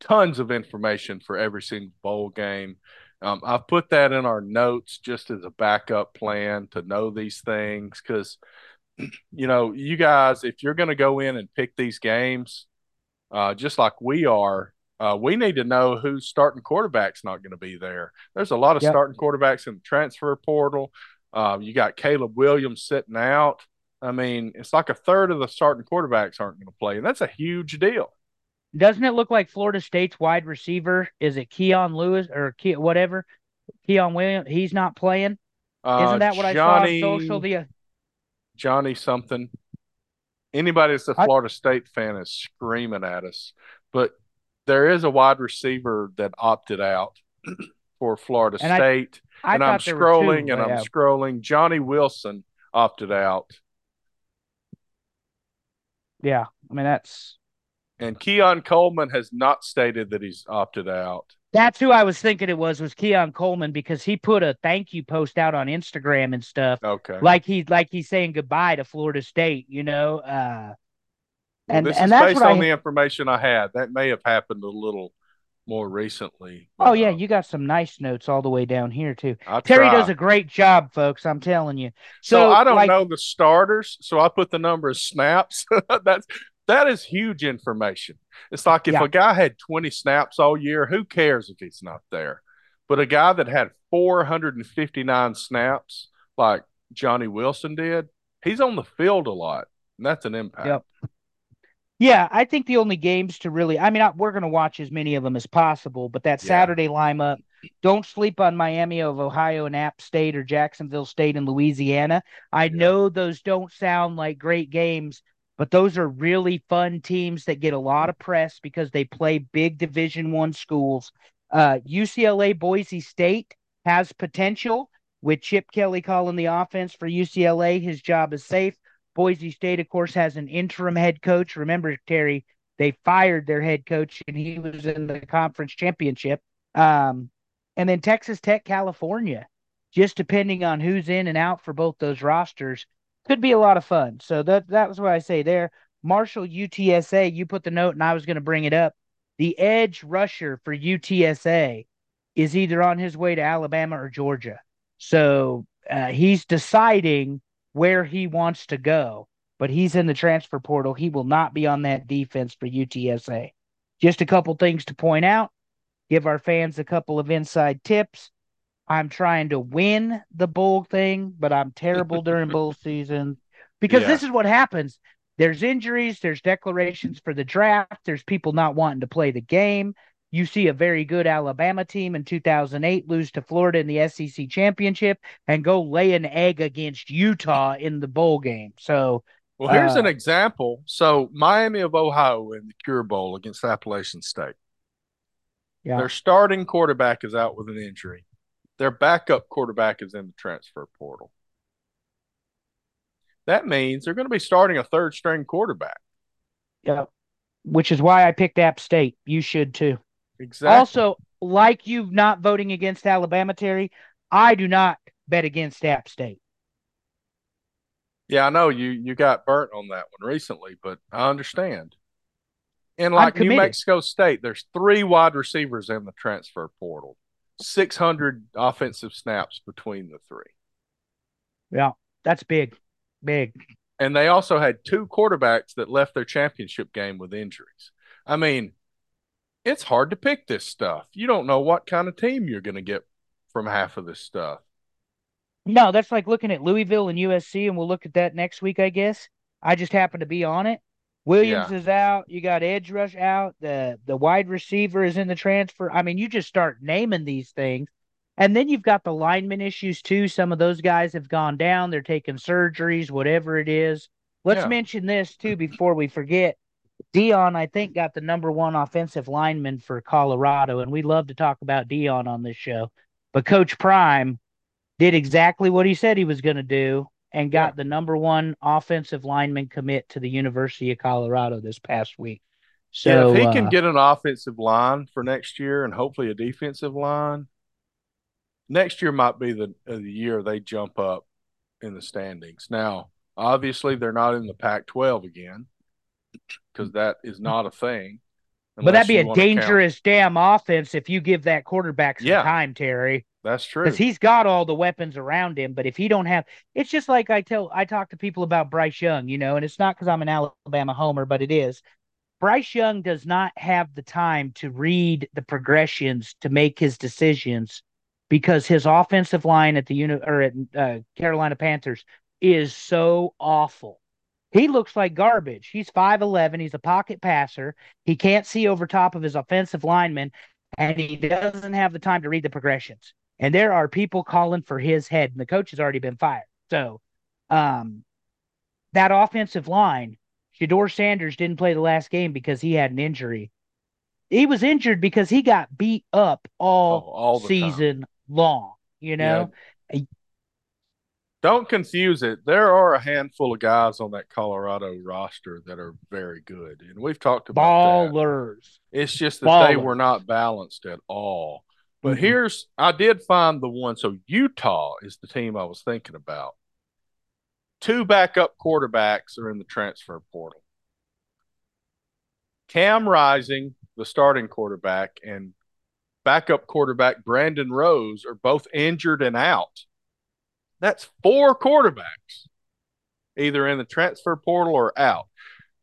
tons of information for every single bowl game. Um, I've put that in our notes just as a backup plan to know these things because, you know, you guys, if you're going to go in and pick these games, uh, just like we are, uh, we need to know who's starting quarterback's not going to be there. There's a lot of yep. starting quarterbacks in the transfer portal. Uh, you got Caleb Williams sitting out. I mean, it's like a third of the starting quarterbacks aren't going to play, and that's a huge deal. Doesn't it look like Florida State's wide receiver? Is it Keon Lewis or Ke- whatever? Keon Williams. He's not playing. Uh, Isn't that what Johnny, I saw on social? The uh, Johnny something. Anybody that's a Florida I, State fan is screaming at us, but there is a wide receiver that opted out for Florida and State. I, I and I'm scrolling two, and I'm scrolling. Johnny Wilson opted out. Yeah, I mean that's and Keon Coleman has not stated that he's opted out. That's who I was thinking it was was Keon Coleman because he put a thank you post out on Instagram and stuff. Okay. Like he's like he's saying goodbye to Florida State, you know. Uh well, and, this and is based on I, the information I had. That may have happened a little more recently. But, oh yeah, uh, you got some nice notes all the way down here too. I Terry try. does a great job, folks. I'm telling you. So, so I don't like, know the starters, so I put the number of snaps. That's that is huge information. It's like if yeah. a guy had 20 snaps all year, who cares if he's not there? But a guy that had 459 snaps, like Johnny Wilson did, he's on the field a lot, and that's an impact. Yep. Yeah, I think the only games to really, I mean, I, we're going to watch as many of them as possible, but that yeah. Saturday lineup, don't sleep on Miami of Ohio and App State or Jacksonville State and Louisiana. I yeah. know those don't sound like great games, but those are really fun teams that get a lot of press because they play big division one schools uh, ucla boise state has potential with chip kelly calling the offense for ucla his job is safe boise state of course has an interim head coach remember terry they fired their head coach and he was in the conference championship um, and then texas tech california just depending on who's in and out for both those rosters could be a lot of fun. So that that was what I say there. Marshall UTSA, you put the note, and I was going to bring it up. The edge rusher for UTSA is either on his way to Alabama or Georgia. So uh, he's deciding where he wants to go, but he's in the transfer portal. He will not be on that defense for UTSA. Just a couple things to point out. Give our fans a couple of inside tips. I'm trying to win the bowl thing, but I'm terrible during bowl season because yeah. this is what happens. There's injuries, there's declarations for the draft, there's people not wanting to play the game. You see a very good Alabama team in 2008 lose to Florida in the SEC championship and go lay an egg against Utah in the bowl game. So, well, here's uh, an example. So, Miami of Ohio in the Cure Bowl against Appalachian State. Yeah. Their starting quarterback is out with an injury. Their backup quarterback is in the transfer portal. That means they're going to be starting a third string quarterback. Yeah. Which is why I picked App State. You should too. Exactly. Also, like you not voting against Alabama, Terry, I do not bet against App State. Yeah, I know you you got burnt on that one recently, but I understand. And like New Mexico State, there's three wide receivers in the transfer portal, 600 offensive snaps between the three. Yeah, that's big, big. And they also had two quarterbacks that left their championship game with injuries. I mean, it's hard to pick this stuff. You don't know what kind of team you're going to get from half of this stuff. No, that's like looking at Louisville and USC, and we'll look at that next week, I guess. I just happen to be on it. Williams yeah. is out. You got edge rush out. The the wide receiver is in the transfer. I mean, you just start naming these things. And then you've got the lineman issues too. Some of those guys have gone down. They're taking surgeries, whatever it is. Let's yeah. mention this too before we forget. Deion, I think, got the number one offensive lineman for Colorado, and we love to talk about Deion on this show. But Coach Prime did exactly what he said he was going to do and got yeah. the number one offensive lineman commit to the University of Colorado this past week. So yeah, if he uh, can get an offensive line for next year and hopefully a defensive line, next year might be the uh, the year they jump up in the standings. Now, obviously, they're not in the Pac-12 again because that is not a thing. But that'd be a dangerous damn offense if you give that quarterback some yeah, time, Terry. That's true. Because he's got all the weapons around him. But if he don't have, it's just like I tell, I talk to people about Bryce Young, you know, and it's not because I'm an Alabama homer, but it is. Bryce Young does not have the time to read the progressions to make his decisions because his offensive line at the uni- or at uh, Carolina Panthers is so awful. He looks like garbage. He's 5'11. He's a pocket passer. He can't see over top of his offensive lineman, and he doesn't have the time to read the progressions. And there are people calling for his head, and the coach has already been fired. So, um, that offensive line, Shedeur Sanders didn't play the last game because he had an injury. He was injured because he got beat up all, oh, all season time. long, you know? Yeah. Don't confuse it. There are a handful of guys on that Colorado roster that are very good, and we've talked about ballers. That. It's just that ballers. they were not balanced at all. But mm-hmm. here's I did find the one. So Utah is the team I was thinking about. Two backup quarterbacks are in the transfer portal. Cam Rising, the starting quarterback, and backup quarterback Brandon Rose are both injured and out. That's four quarterbacks, either in the transfer portal or out.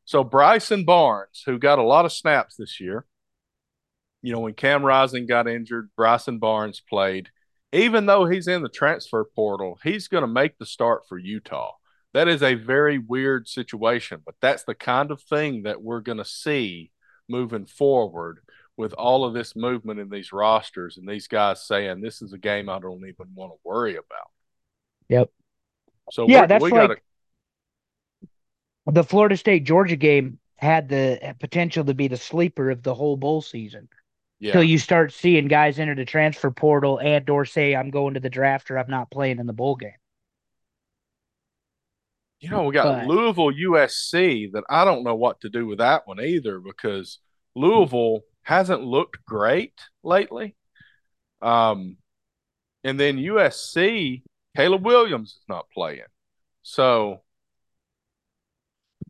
So Bryson Barnes, who got a lot of snaps this year, you know, when Cam Rising got injured, Bryson Barnes played. Even though he's in the transfer portal, he's going to make the start for Utah. That is a very weird situation, but that's the kind of thing that we're going to see moving forward with all of this movement in these rosters and these guys saying this is a game I don't even want to worry about. Yep. So yeah, that's like gotta... the Florida State Georgia game had the potential to be the sleeper of the whole bowl season. Yeah. Till you start seeing guys enter the transfer portal and or say I'm going to the draft or I'm not playing in the bowl game. You know, we got but, Louisville USC that I don't know what to do with that one either because Louisville hasn't looked great lately. Um, and then USC Caleb Williams is not playing. So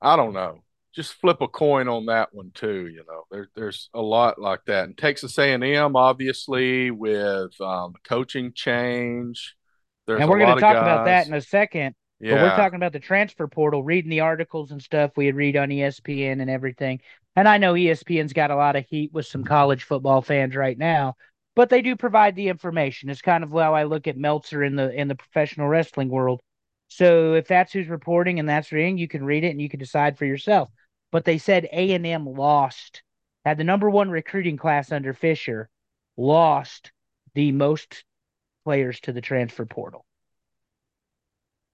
I don't know. Just flip a coin on that one too. You know, there, there's a lot like that. And Texas A&M, obviously, with um, coaching change. There's and we're going to talk about that in a second. Yeah. But we're talking about the transfer portal, reading the articles and stuff we had read on ESPN and everything. And I know ESPN's got a lot of heat with some college football fans right now but they do provide the information. It's kind of how I look at Meltzer in the in the professional wrestling world. So if that's who's reporting and that's reading, you can read it and you can decide for yourself. But they said A and M lost had the number one recruiting class under Fisher, lost the most players to the transfer portal.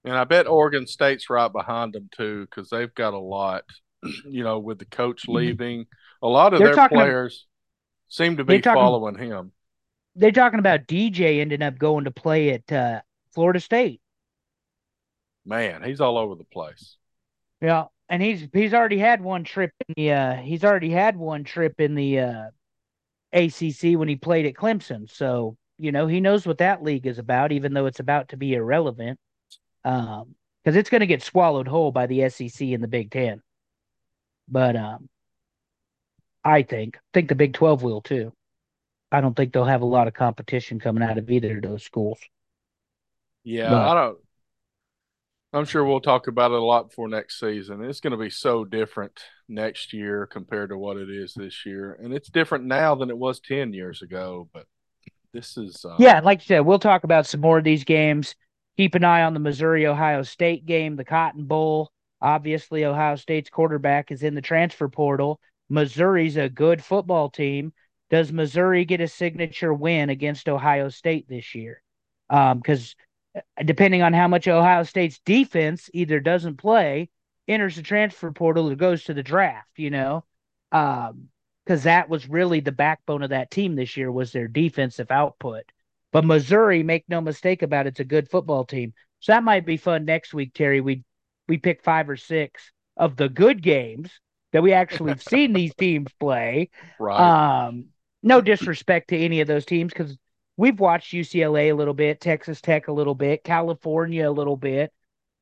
And I bet Oregon State's right behind them too, because they've got a lot. You know, with the coach mm-hmm. leaving, a lot of They're their players seem to be talking, following him. They're talking about DJ ending up going to play at uh, Florida State. Man, he's all over the place. Yeah, and he's he's already had one trip in the uh, he's already had one trip in the uh, ACC when he played at Clemson. So you know he knows what that league is about, even though it's about to be irrelevant um, because it's going to get swallowed whole by the SEC and the Big Ten. But um, I think think the Big Twelve will too. I don't think they'll have a lot of competition coming out of either of those schools. Yeah, but, I don't. I'm sure we'll talk about it a lot for next season. It's going to be so different next year compared to what it is this year, and it's different now than it was ten years ago. But this is uh, yeah, like you said, we'll talk about some more of these games keep an eye on the Missouri Ohio State game, the Cotton Bowl. Obviously, Ohio State's quarterback is in the transfer portal. Missouri's a good football team. Does Missouri get a signature win against Ohio State this year? Because um, depending on how much Ohio State's defense either doesn't play, enters the transfer portal, or goes to the draft, you know, because um, that was really the backbone of that team this year was their defensive output. But Missouri, make no mistake about it, it's a good football team. So that might be fun next week, Terry. We we pick five or six of the good games that we actually have seen these teams play. Right. Um, no disrespect to any of those teams because we've watched UCLA a little bit, Texas Tech a little bit, California a little bit.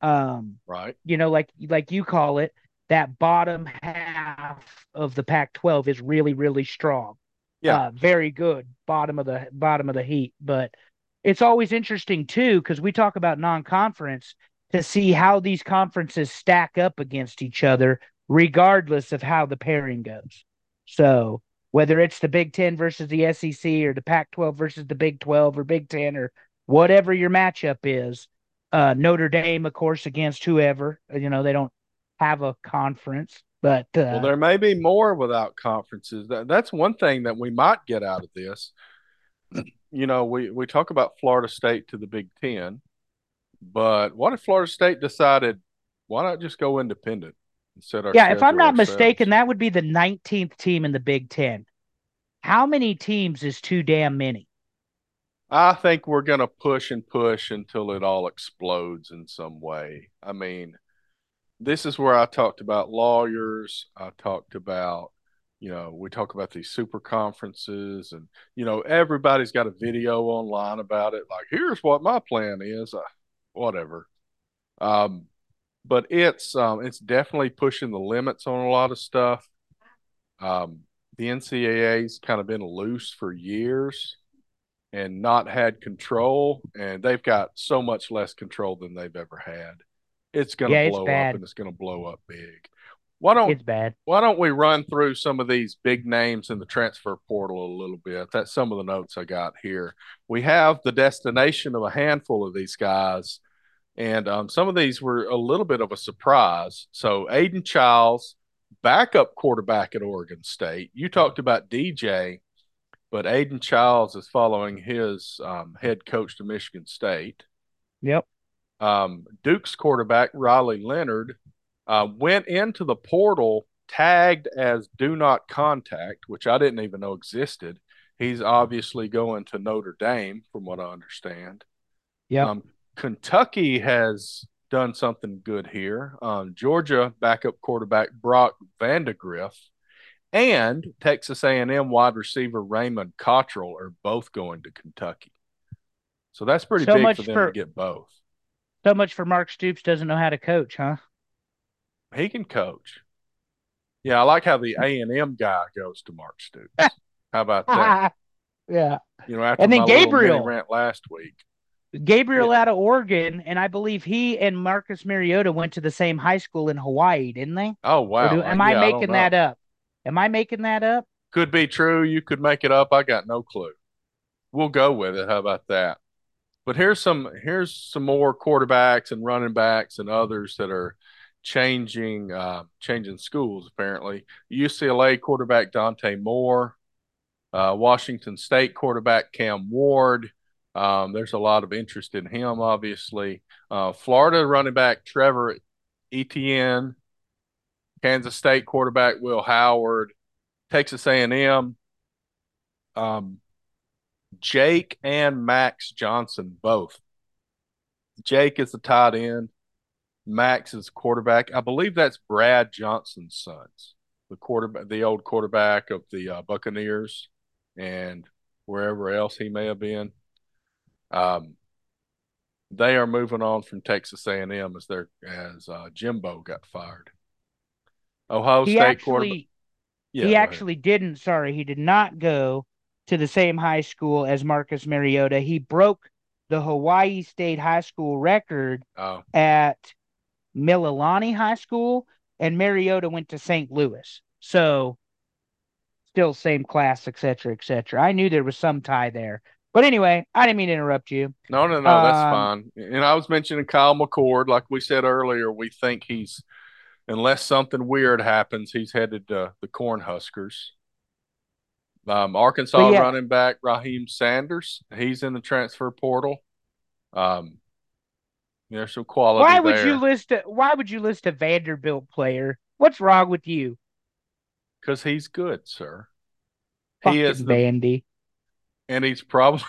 Um, right. You know, like like you call it, that bottom half of the Pac-12 is really really strong. Yeah, uh, very good. Bottom of the bottom of the heat, but it's always interesting too because we talk about non-conference to see how these conferences stack up against each other, regardless of how the pairing goes. So whether it's the Big Ten versus the SEC or the Pac-12 versus the Big 12 or Big Ten or whatever your matchup is, uh, Notre Dame, of course, against whoever. You know they don't have a conference. But uh, well, there may be more without conferences. That, that's one thing that we might get out of this. You know, we we talk about Florida State to the Big Ten, but what if Florida State decided why not just go independent instead of yeah? If I'm not mistaken, that would be the 19th team in the Big Ten. How many teams is too damn many? I think we're going to push and push until it all explodes in some way. I mean, this is where I talked about lawyers. I talked about, you know, we talk about these super conferences, and you know, everybody's got a video online about it. Like, here's what my plan is. Uh, whatever. Um, but it's um, it's definitely pushing the limits on a lot of stuff. Um, the NCAA's kind of been loose for years and not had control, and they've got so much less control than they've ever had it's going to yeah, blow up and it's going to blow up big. Why don't it's bad? Why don't we run through some of these big names in the transfer portal a little bit? That's some of the notes I got here. We have the destination of a handful of these guys, and um, some of these were a little bit of a surprise. So Aidan Chiles, backup quarterback at Oregon State. You talked about DJ, but Aidan Chiles is following his um, head coach to Michigan State. Yep. Um, Duke's quarterback, Riley Leonard, uh, went into the portal tagged as do not contact, which I didn't even know existed. He's obviously going to Notre Dame, from what I understand. Yeah. Um, Kentucky has done something good here. Um, Georgia backup quarterback Brock Vandagriff and Texas A&M wide receiver Raymond Cottrell are both going to Kentucky. So that's pretty so big for them for, to get both. So much for Mark Stoops doesn't know how to coach, huh? He can coach. Yeah, I like how the A and M guy goes to Mark Stoops. how about that? yeah. You know, after and then Gabriel rant last week. Gabriel yeah. out of Oregon, and I believe he and Marcus Mariota went to the same high school in Hawaii, didn't they? Oh wow! Do, am yeah, I making I that up? Am I making that up? Could be true. You could make it up. I got no clue. We'll go with it. How about that? But here's some here's some more quarterbacks and running backs and others that are changing uh, changing schools. Apparently, UCLA quarterback Dante Moore, uh, Washington State quarterback Cam Ward. Um, there's a lot of interest in him, obviously. Uh, Florida running back Trevor Etienne, Kansas State quarterback Will Howard, Texas A&M, um, Jake and Max Johnson both. Jake is the tight end. Max is quarterback. I believe that's Brad Johnson's sons, the quarterback, the old quarterback of the uh, Buccaneers, and wherever else he may have been. Um, they are moving on from Texas A&M as their as uh, Jimbo got fired. Ohio he State actually, quarterback. Yeah, he actually didn't. Sorry, he did not go to the same high school as Marcus Mariota. He broke the Hawaii State high school record ahead. at Mililani High School, and Mariota went to St. Louis. So, still same class, etc., etc. I knew there was some tie there. But anyway, I didn't mean to interrupt you. No, no, no, that's Um, fine. And I was mentioning Kyle McCord, like we said earlier. We think he's, unless something weird happens, he's headed to the Cornhuskers. Um, Arkansas yeah. running back Raheem Sanders, he's in the transfer portal. Um, there's some quality Why would there you list a Why would you list a Vanderbilt player? What's wrong with you? because he's good, sir. He is the Vandy. And he's probably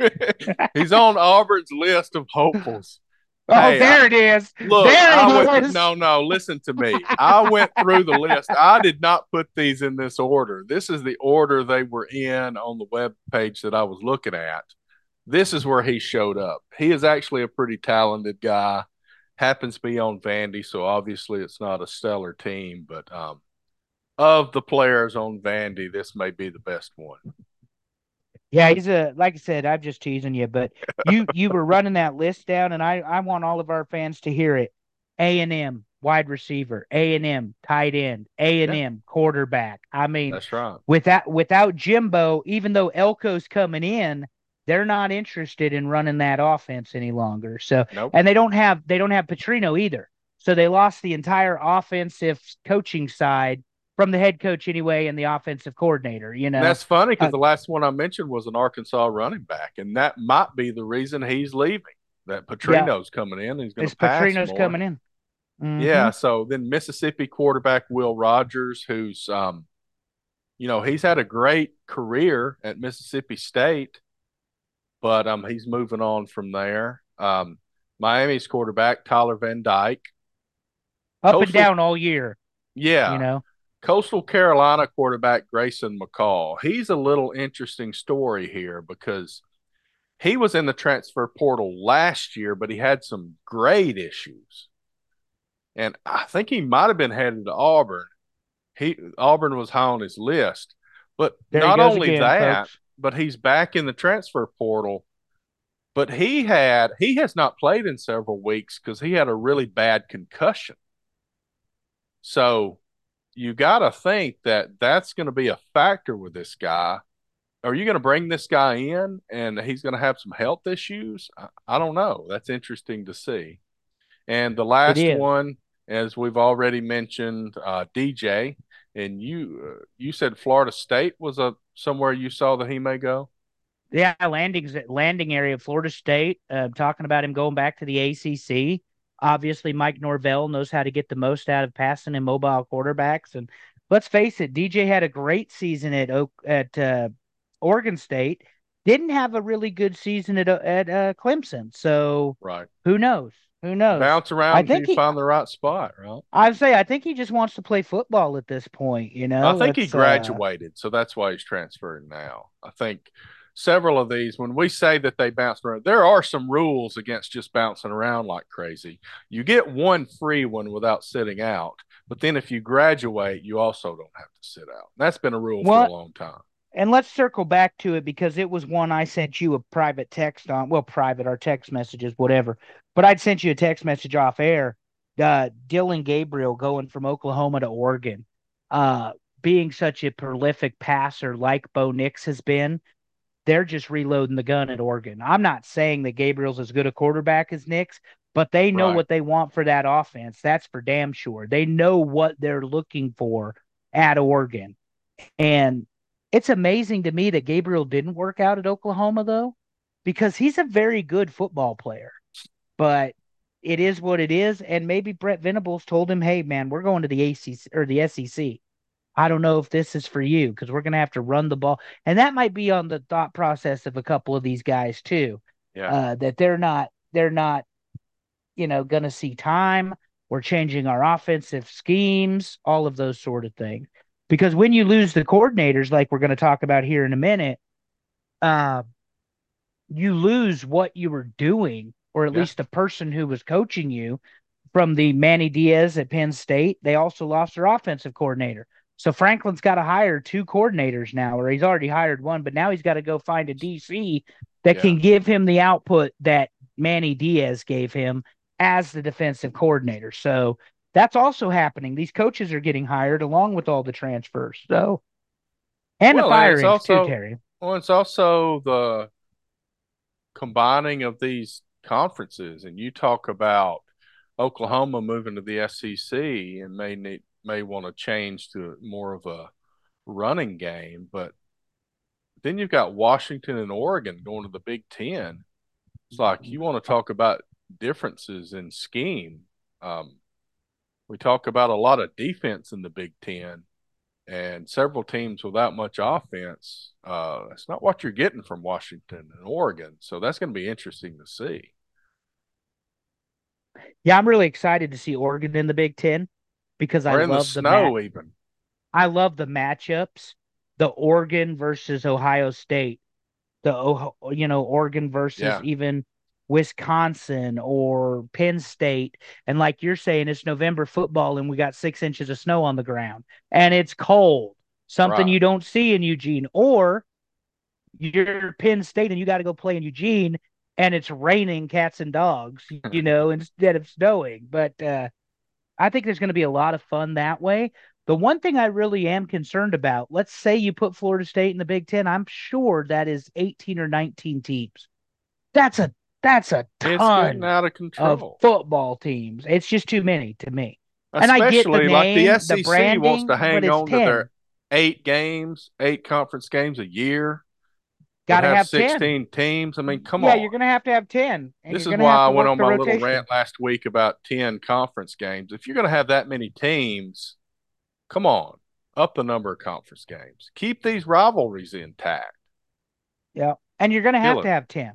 he's on Auburn's list of hopefuls. Oh, Hey, there it is. Look, There it went, is. no, no, listen to me. I went through the list. I did not put these in this order. This is the order they were in on the web page that I was looking at. This is where he showed up. He is actually a pretty talented guy. Happens to be on Vandy, so obviously it's not a stellar team, but um, of the players on Vandy, this may be the best one. Yeah, he's a like I said, I'm just teasing you, but you you were running that list down, and I I want all of our fans to hear it. A and M wide receiver, A and M tight end, A and M quarterback. I mean, That's right. without without Jimbo, even though Elko's coming in, they're not interested in running that offense any longer. So Nope. and they don't have they don't have Petrino either. So they lost the entire offensive coaching side from the head coach anyway and the offensive coordinator, you know. And that's funny because Uh, the last one I mentioned was an Arkansas running back, and that might be the reason he's leaving. That Petrino's coming in, he's going to pass Petrino's more. coming in. Mhm. Yeah. So then Mississippi quarterback Will Rogers, who's um, you know, he's had a great career at Mississippi State, but um, he's moving on from there. Um, Miami's quarterback Tyler Van Dyke. Up and down all year, Yeah. you know. Coastal Carolina quarterback Grayson McCall. He's a little interesting story here because he was in the transfer portal last year, but he had some grade issues. And I think he might have been headed to Auburn. He Auburn was high on his list. But There not only again, that, folks. but he's back in the transfer portal. But he had he has not played in several weeks because he had a really bad concussion. So you got to think that that's going to be a factor with this guy. Are you going to bring this guy in and he's going to have some health issues? I, I don't know. That's interesting to see. And the last one, as we've already mentioned, uh, DJ, and you uh, you said Florida State was a somewhere you saw that he may go. Yeah, landings landing area of Florida State. Uh, talking about him going back to the ACC. Obviously, Mike Norvell knows how to get the most out of passing and mobile quarterbacks. And let's face it, DJ had a great season at Oak at uh, Oregon State. Didn't have a really good season at at uh, Clemson. So Right. who knows? Who knows? Bounce around I think he- find the right spot, right? I'd say I think he just wants to play football at this point. You know, I think he uh, graduated, so that's why he's transferring now. I think several of these, when we say that they bounce around, there are some rules against just bouncing around like crazy. You get one free one without sitting out, but then if you graduate, you also don't have to sit out. That's been a rule for a long time. And let's circle back to it because it was one I sent you a private text on. Well, private, our text messages, whatever. But I'd sent you a text message off air. Uh, Dillon Gabriel going from Oklahoma to Oregon, uh, being such a prolific passer like Bo Nix has been, they're just reloading the gun at Oregon. I'm not saying that Gabriel's as good a quarterback as Nix, but they know Right. what they want for that offense. That's for damn sure. They know what they're looking for at Oregon. And it's amazing to me that Gabriel didn't work out at Oklahoma, though, because he's a very good football player. But it is what it is. And maybe Brent Venables told him, hey, man, we're going to the ACC or the SEC. I don't know if this is for you because we're going to have to run the ball. And that might be on the thought process of a couple of these guys, too, Yeah. uh, that they're not, they're not, you know, going to see time. We're changing our offensive schemes, all of those sort of things. Because when you lose the coordinators, like we're going to talk about here in a minute, uh, you lose what you were doing, or at Yeah. least the person who was coaching you from the Manny Diaz at Penn State. They also lost their offensive coordinator. So Franklin's got to hire two coordinators now, or he's already hired one, but now he's got to go find a DC that Yeah. can give him the output that Manny Diaz gave him as the defensive coordinator. So that's also happening. These coaches are getting hired along with all the transfers. So and Well, the firings also- too, Terry. Well, it's also the combining of these conferences, and you talk about Oklahoma moving to the SEC and may need may want to change to more of a running game, but then you've got Washington and Oregon going to the Big Ten. It's like you want to talk about differences in scheme. Um, we talk about a lot of defense in the Big Ten and several teams without much offense. Uh, that's not what you're getting from Washington and Oregon. So that's going to be interesting to see. Yeah, I'm really excited to see Oregon in the Big Ten because I Or in love the, snow, ma- even. I love the matchups. The Oregon versus Ohio State, the you know Oregon versus Yeah. even Wisconsin or Penn State, and like you're saying, it's November football and we got six inches of snow on the ground and it's cold, something Right. you don't see in Eugene, or you're Penn State and you got to go play in Eugene and it's raining cats and dogs, you know, instead of snowing. But uh, I think there's going to be a lot of fun that way. The one thing I really am concerned about, let's say you put Florida State in the Big Ten, I'm sure that is 18 or 19 teams. That's a that's a ton out of control of football teams. It's just too many to me. and I get the Especially like name, the the SEC wants to hang on to their eight games, eight conference games a year. Got to have 10. 16 teams. I mean, come yeah, on. Yeah, you're going to have to have 10. And this is why have I went on my rotation. little rant last week about 10 conference games. If you're going to have that many teams, come on, up the number of conference games. Keep these rivalries intact. Yeah. And you're going to have Kill to it. have 10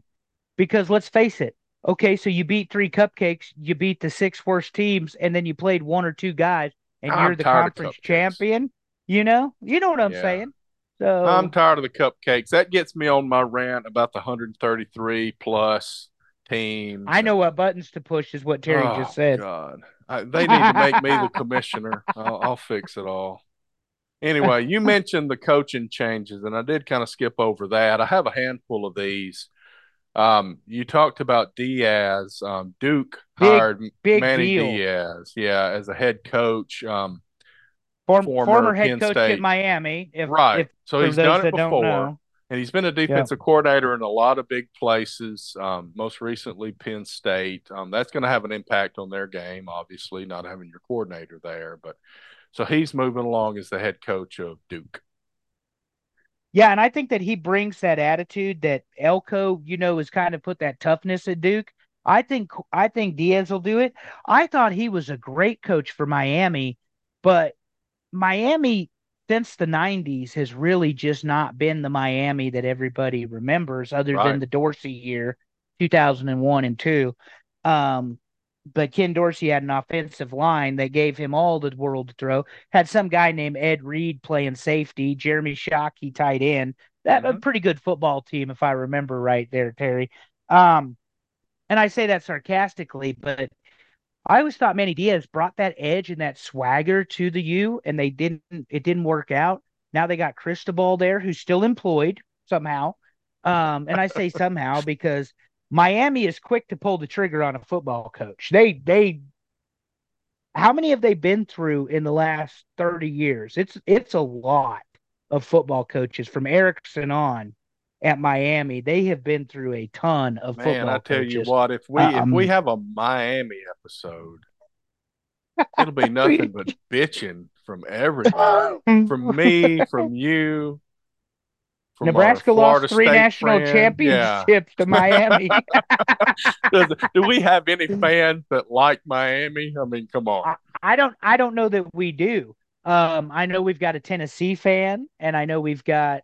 because let's face it. Okay, so you beat three cupcakes, you beat the six worst teams, and then you played one or two guys, and I'm you're the conference champion. You know, you know what I'm Yeah. saying. So I'm tired of the cupcakes. That gets me on my rant about the 133 plus teams. I know what buttons to push, is what Terry oh, just said. God, I, they need to make me the commissioner. I'll, I'll fix it all. Anyway, you mentioned the coaching changes, and I did kind of skip over that. I have a handful of these. Um, you talked about Diaz. Um, Duke Big- hired big Manny deal. Diaz, yeah, as a head coach. Um, Form, former former head Penn coach State. at Miami. If, right. if so he's done it before. And he's been a defensive coordinator in a lot of big places, um, most recently Penn State. Um, that's going to have an impact on their game, obviously, not having your coordinator there. But so he's moving along as the head coach of Duke. Yeah, and I think that he brings that attitude that Elko, you know, has kind of put that toughness at Duke. I think I think Diaz will do it. I thought he was a great coach for Miami, but Miami since the 90s has really just not been the Miami that everybody remembers other than the Dorsey year 2001 and 2. Um but Ken Dorsey had an offensive line that gave him all the world to throw. Had some guy named Ed Reed playing safety, Jeremy Shockey tight end. That a Mhm. pretty good football team, if I remember right there, Terry. Um, and I say that sarcastically, but I always thought Manny Diaz brought that edge and that swagger to the U, and they didn't. It didn't work out. Now they got Cristobal there, who's still employed somehow. Um, and I say somehow because Miami is quick to pull the trigger on a football coach. They they how many have they been through in the last 30 years? It's it's a lot of football coaches from Erickson on at Miami. They have been through a ton of football. Man, I tell coaches. you what, if we um, if we have a Miami episode, it'll be nothing but bitching from everybody, from me, from you. From Nebraska lost three State national friend. championships yeah. to Miami. do we have any fans that like Miami? I mean, come on. I, I don't. I don't know that we do. Um, I know we've got a Tennessee fan, and I know we've got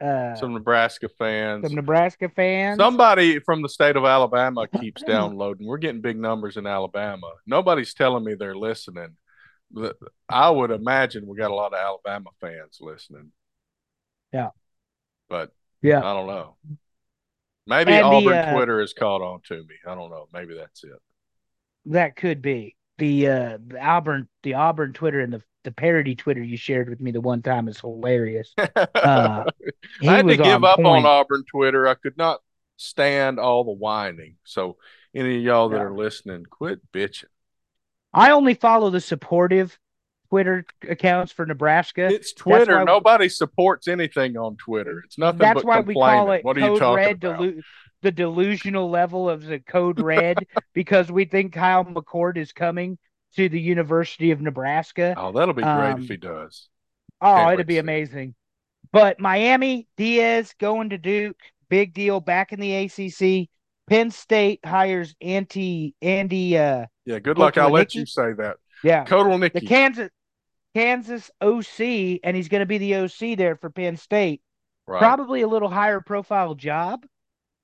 uh, some Nebraska fans. Some Nebraska fans. Somebody from the state of Alabama keeps downloading. We're getting big numbers in Alabama. Nobody's telling me they're listening. I would imagine we got a lot of Alabama fans listening. Yeah. But yeah, I don't know. Maybe and Auburn the, uh, Twitter has caught on to me. I don't know. Maybe that's it. That could be the uh, the Auburn the Auburn Twitter and the the parody Twitter you shared with me the one time is hilarious. Uh, I had to give up point. on Auburn Twitter. I could not stand all the whining. So any of y'all that are listening, quit bitching. I only follow the supportive Twitter accounts for Nebraska. It's Twitter. Nobody we, supports anything on Twitter. It's nothing that's but why we call it what talking red about? Delu- the delusional level of the code red because we think Kyle McCord is coming to the University of Nebraska. Oh, that'll be great um, if he does. Oh, Can't it'll be amazing. But Miami, Diaz going to Duke, big deal back in the ACC. Penn State hires Anti Andy. Uh, yeah, good luck. I'll let you say that. Yeah, Kotelnicki. The Kansas Kansas OC, and he's going to be the OC there for Penn State. Right. Probably a little higher profile job,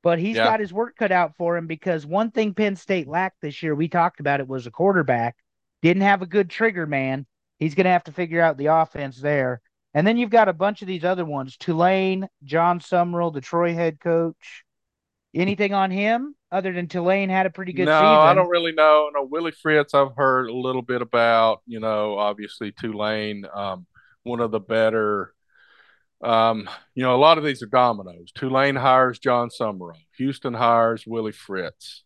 but he's yeah. got his work cut out for him because one thing Penn State lacked this year, we talked about it, was a quarterback. Didn't have a good trigger man. He's going to have to figure out the offense there. And then you've got a bunch of these other ones Tulane, Jon Sumrall, the Troy head coach. Anything on him other than Tulane had a pretty good no, season? I don't really know. No, Willie Fritz, I've heard a little bit about. You know, obviously Tulane, um, one of the better. Um, you know, a lot of these are dominoes. Tulane hires Jon Sumrall. Houston hires Willie Fritz.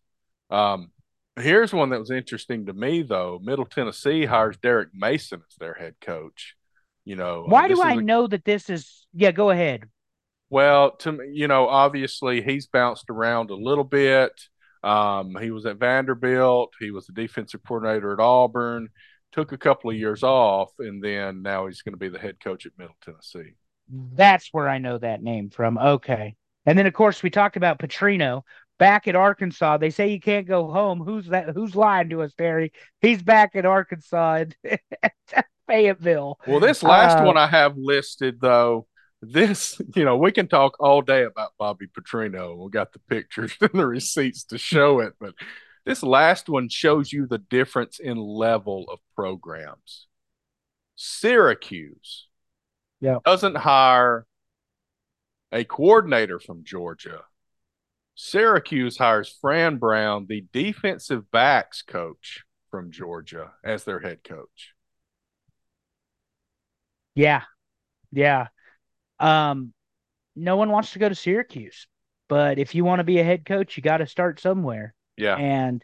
Um, Here's one that was interesting to me, though. Middle Tennessee hires Derek Mason as their head coach. You know, why do I a, know that this is? Yeah, go ahead. Well, to you know, obviously he's bounced around a little bit. Um, he was at Vanderbilt. He was the defensive coordinator at Auburn. Took a couple of years off, and then now he's going to be the head coach at Middle Tennessee. That's where I know that name from. Okay. And then, of course, we talked about Petrino, back at Arkansas. They say you can't go home. Who's that? Who's lying to us, Terry? He's back at Arkansas Fayetteville. Well, this last uh, one I have listed though. This, you know, we can talk all day about Bobby Petrino. We got the pictures and the receipts to show it, but this last one shows you the difference in level of programs. Syracuse yeah. doesn't hire a coordinator from Georgia Syracuse hires Fran Brown, the defensive backs coach from Georgia, as their head coach. Yeah. Yeah. Um, no one wants to go to Syracuse, but if you want to be a head coach, you got to start somewhere. Yeah. And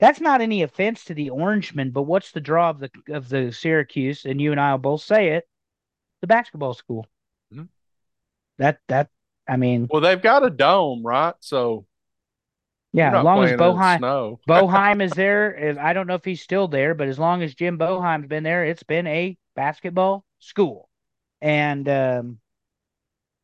that's not any offense to the Orangemen, but what's the draw of the of the Syracuse? And you and I will both say it: the basketball school. Mm-hmm. That that I mean, well, they've got a dome, right? So yeah, as long as Boeheim Boeheim is there, I don't know if he's still there, but as long as Jim Boeheim's been there, it's been a basketball school. And um,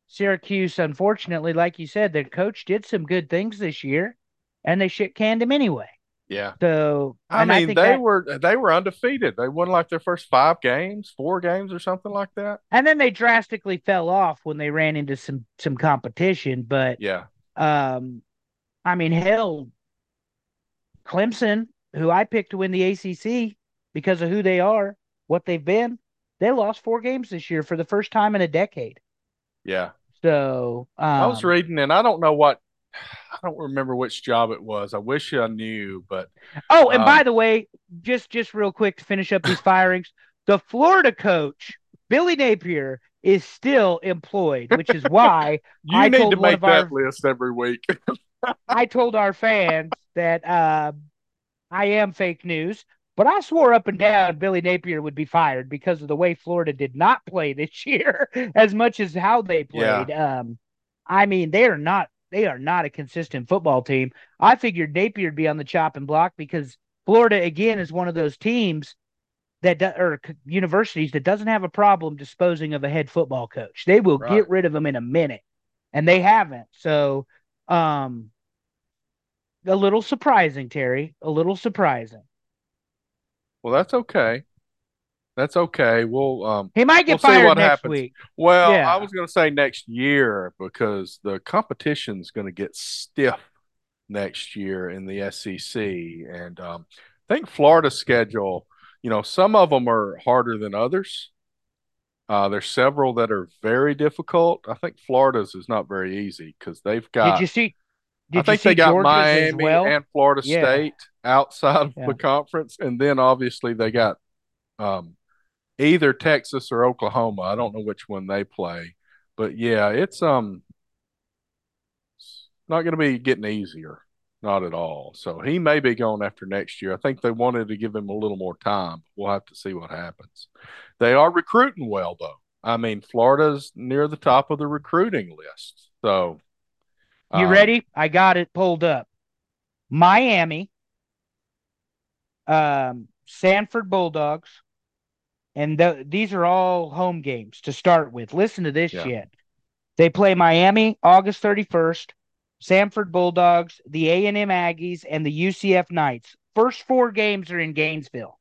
Syracuse, unfortunately, like you said, the coach did some good things this year, and they shit canned him anyway. Yeah. So I mean, I they that, were they were undefeated. They won like their first five games, four games, or something like that. And then they drastically fell off when they ran into some some competition. But yeah, um, I mean, hell, Clemson, who I picked to win the ACC because of who they are, what they've been, they lost four games this year for the first time in a decade. Yeah. So um, I was um, reading, and I don't know what I don't remember which job it was. I wish I knew, but oh, and um, by the way, just just real quick to finish up these firings, the Florida coach Billy Napier is still employed, which is why you I need to make that our, list every week. I told our fans that uh, I am fake news, but I swore up and down Billy Napier would be fired because of the way Florida did not play this year, as much as how they played. Yeah. Um, I mean, they are not they are not a consistent football team. I figured Napier'd be on the chopping block because Florida again is one of those teams that do, or universities that doesn't have a problem disposing of a head football coach. They will right. get rid of them in a minute, and they haven't. So, um, a little surprising, Terry. A little surprising. Well, that's okay. That's okay. We'll um he might get we'll fired next happens. week. Well, yeah. I was going to say next year because the competition's going to get stiff next year in the SEC, and um, I think Florida's schedule. You know, some of them are harder than others. Uh, there's several that are very difficult. I think Florida's is not very easy because they've got. Did you see? Did I think they got Georgia's Miami well? and Florida yeah. State outside of yeah. the conference, and then obviously they got um, either Texas or Oklahoma. I don't know which one they play, but yeah, it's um it's not going to be getting easier, not at all. So he may be going after next year. I think they wanted to give him a little more time. We'll have to see what happens. They are recruiting well though. I mean, Florida's near the top of the recruiting list. So you um, ready? I got it pulled up. Miami, um, Samford Bulldogs, and th- these are all home games to start with. Listen to this yeah. shit. They play Miami August 31st, Samford Bulldogs, the A&M Aggies, and the UCF Knights. First four games are in Gainesville.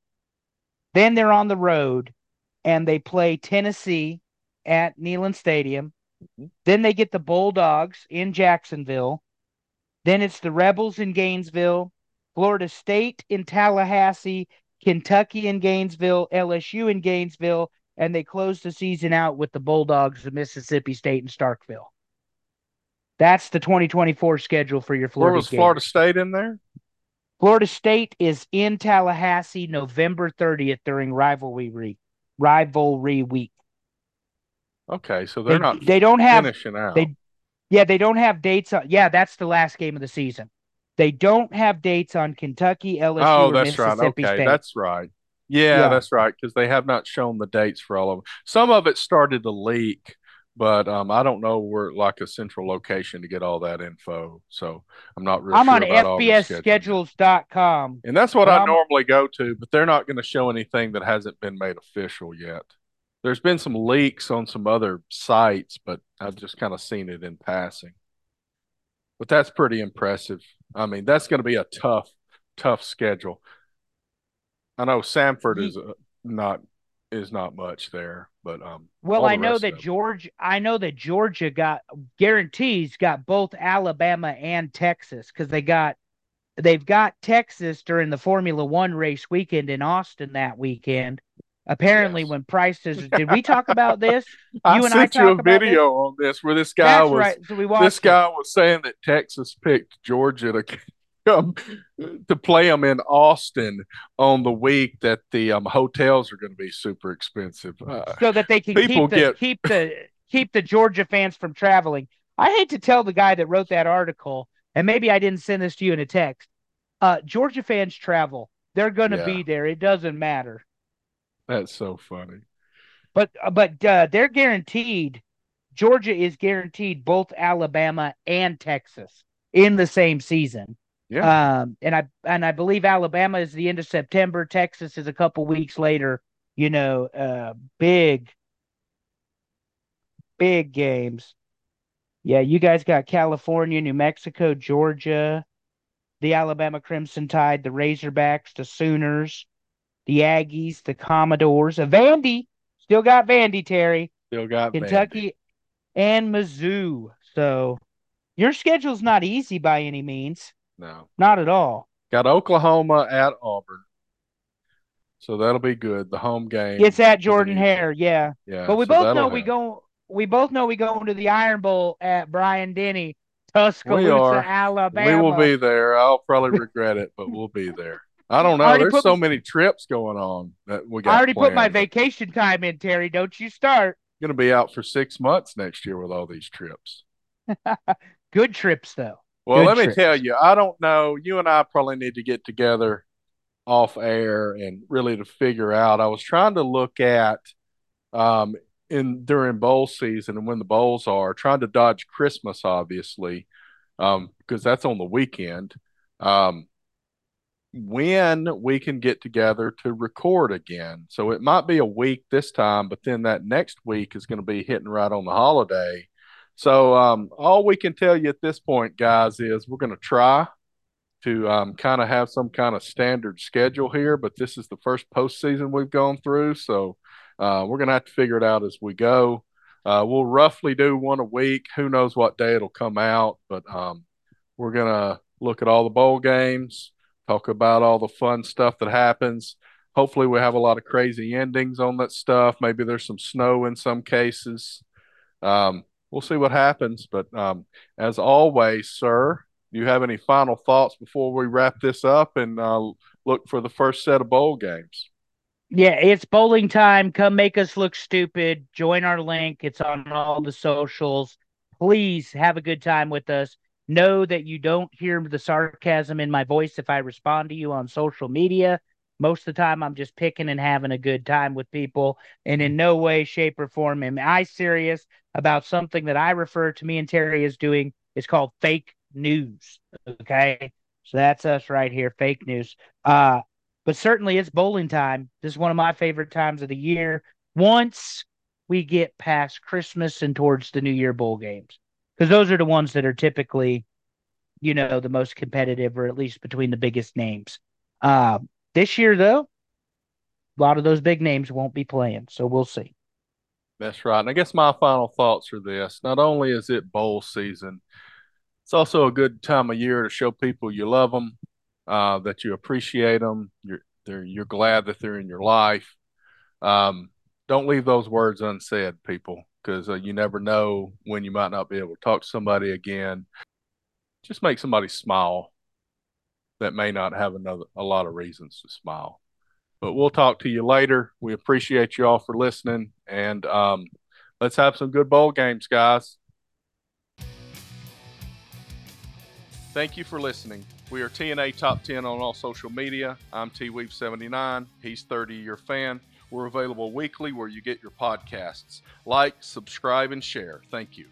Then they're on the road and they play Tennessee at Neyland Stadium. Mm-hmm. Then they get the Bulldogs in Jacksonville. Then it's the Rebels in Gainesville, Florida State in Tallahassee, Kentucky in Gainesville, LSU in Gainesville, and they close the season out with the Bulldogs of Mississippi State and Starkville. That's the 2024 schedule for your Florida. Where was Florida State in there? Florida State is in Tallahassee November 30th during rivalry week. Rivalry week. Okay, so they're they, not. They don't have finishing out. They, yeah, they don't have dates. On, yeah, that's the last game of the season. They don't have dates on Kentucky, LSU, oh, that's right. Okay, State. that's right. Yeah, yeah. that's right because they have not shown the dates for all of them. Some of it started to leak, but um, I don't know where like a central location to get all that info. So I'm not really. I'm sure on FBSschedules.com, and that's what I I'm... normally go to. But they're not going to show anything that hasn't been made official yet. There's been some leaks on some other sites, but I've just kind of seen it in passing. But that's pretty impressive. I mean, that's going to be a tough, tough schedule. I know Samford is uh, not is not much there, but um. Well, I know that George. I know that Georgia got guarantees got both Alabama and Texas because they got they've got Texas during the Formula One race weekend in Austin that weekend. Apparently, yes. when prices did we talk about this? You I and sent I you a video this? on this where this guy That's was right. so this guy was saying that Texas picked Georgia to come to play them in Austin on the week that the um, hotels are going to be super expensive, uh, so that they can keep the, get... keep the keep the Georgia fans from traveling. I hate to tell the guy that wrote that article, and maybe I didn't send this to you in a text. Uh, Georgia fans travel; they're going to yeah. be there. It doesn't matter. That's so funny. But uh, but uh, they're guaranteed. Georgia is guaranteed both Alabama and Texas in the same season. Yeah. Um, and I and I believe Alabama is the end of September. Texas is a couple weeks later. You know, uh, big, big games. Yeah, you guys got California, New Mexico, Georgia, the Alabama Crimson Tide, the Razorbacks, the Sooners, the Aggies, the Commodores, a Vandy, still got Vandy, Terry. Still got Kentucky Vandy. and Mizzou. So your schedule's not easy by any means. No. Not at all. Got Oklahoma at Auburn. So that'll be good. The home game. It's at Jordan Hare, yeah. Yeah. But we so both know we go we both know we go into the Iron Bowl at Bryant-Denny, Tuscaloosa, Alabama. We will be there. I'll probably regret it, but we'll be there. I don't know. I There's so many trips going on that we got. I already planned. put my vacation time in, Terry. Don't you start. Going to be out for six months next year with all these trips. Good trips, though. Well, Good let trips. me tell you, I don't know. You and I probably need to get together off air and really to figure out. I was trying to look at um, in during bowl season and when the bowls are, trying to dodge Christmas, obviously, um, because that's on the weekend. Um, when we can get together to record again. So it might be a week this time, but then that next week is going to be hitting right on the holiday. So um, all we can tell you at this point, guys, is we're going to try to um, kind of have some kind of standard schedule here, but this is the first postseason we've gone through, so uh, we're going to have to figure it out as we go. Uh, we'll roughly do one a week. Who knows what day it'll come out, but um, we're going to look at all the bowl games, talk about all the fun stuff that happens. Hopefully, we have a lot of crazy endings on that stuff. Maybe there's some snow in some cases. Um, we'll see what happens. But um, as always, sir, do you have any final thoughts before we wrap this up and uh, look for the first set of bowl games? Yeah, it's bowling time. Come make us look stupid. Join our link. It's on all the socials. Please have a good time with us. Know that you don't hear the sarcasm in my voice if I respond to you on social media. Most of the time, I'm just picking and having a good time with people, and in no way, shape, or form am I serious about something that I refer to me and Terry as doing. It's called fake news. Okay, so that's us right here, fake news. Uh, but certainly it's bowling time. This is one of my favorite times of the year. Once we get past Christmas and towards the New Year bowl games, because those are the ones that are typically, you know, the most competitive, or at least between the biggest names. Uh, this year, though, a lot of those big names won't be playing, so we'll see. That's right. And I guess my final thoughts are this: not only is it bowl season, it's also a good time of year to show people you love them, uh, that you appreciate them, you're you're glad that they're in your life. Um, don't leave those words unsaid, people, because uh, you never know when you might not be able to talk to somebody again. Just make somebody smile that may not have another a lot of reasons to smile. But we'll talk to you later. We appreciate you all for listening, and um, let's have some good bowl games, guys. Thank you for listening. We are TNA Top 10 on all social media. I'm T Weave 79. He's 30 year fan. We're available weekly where you get your podcasts. Like, subscribe, and share. Thank you.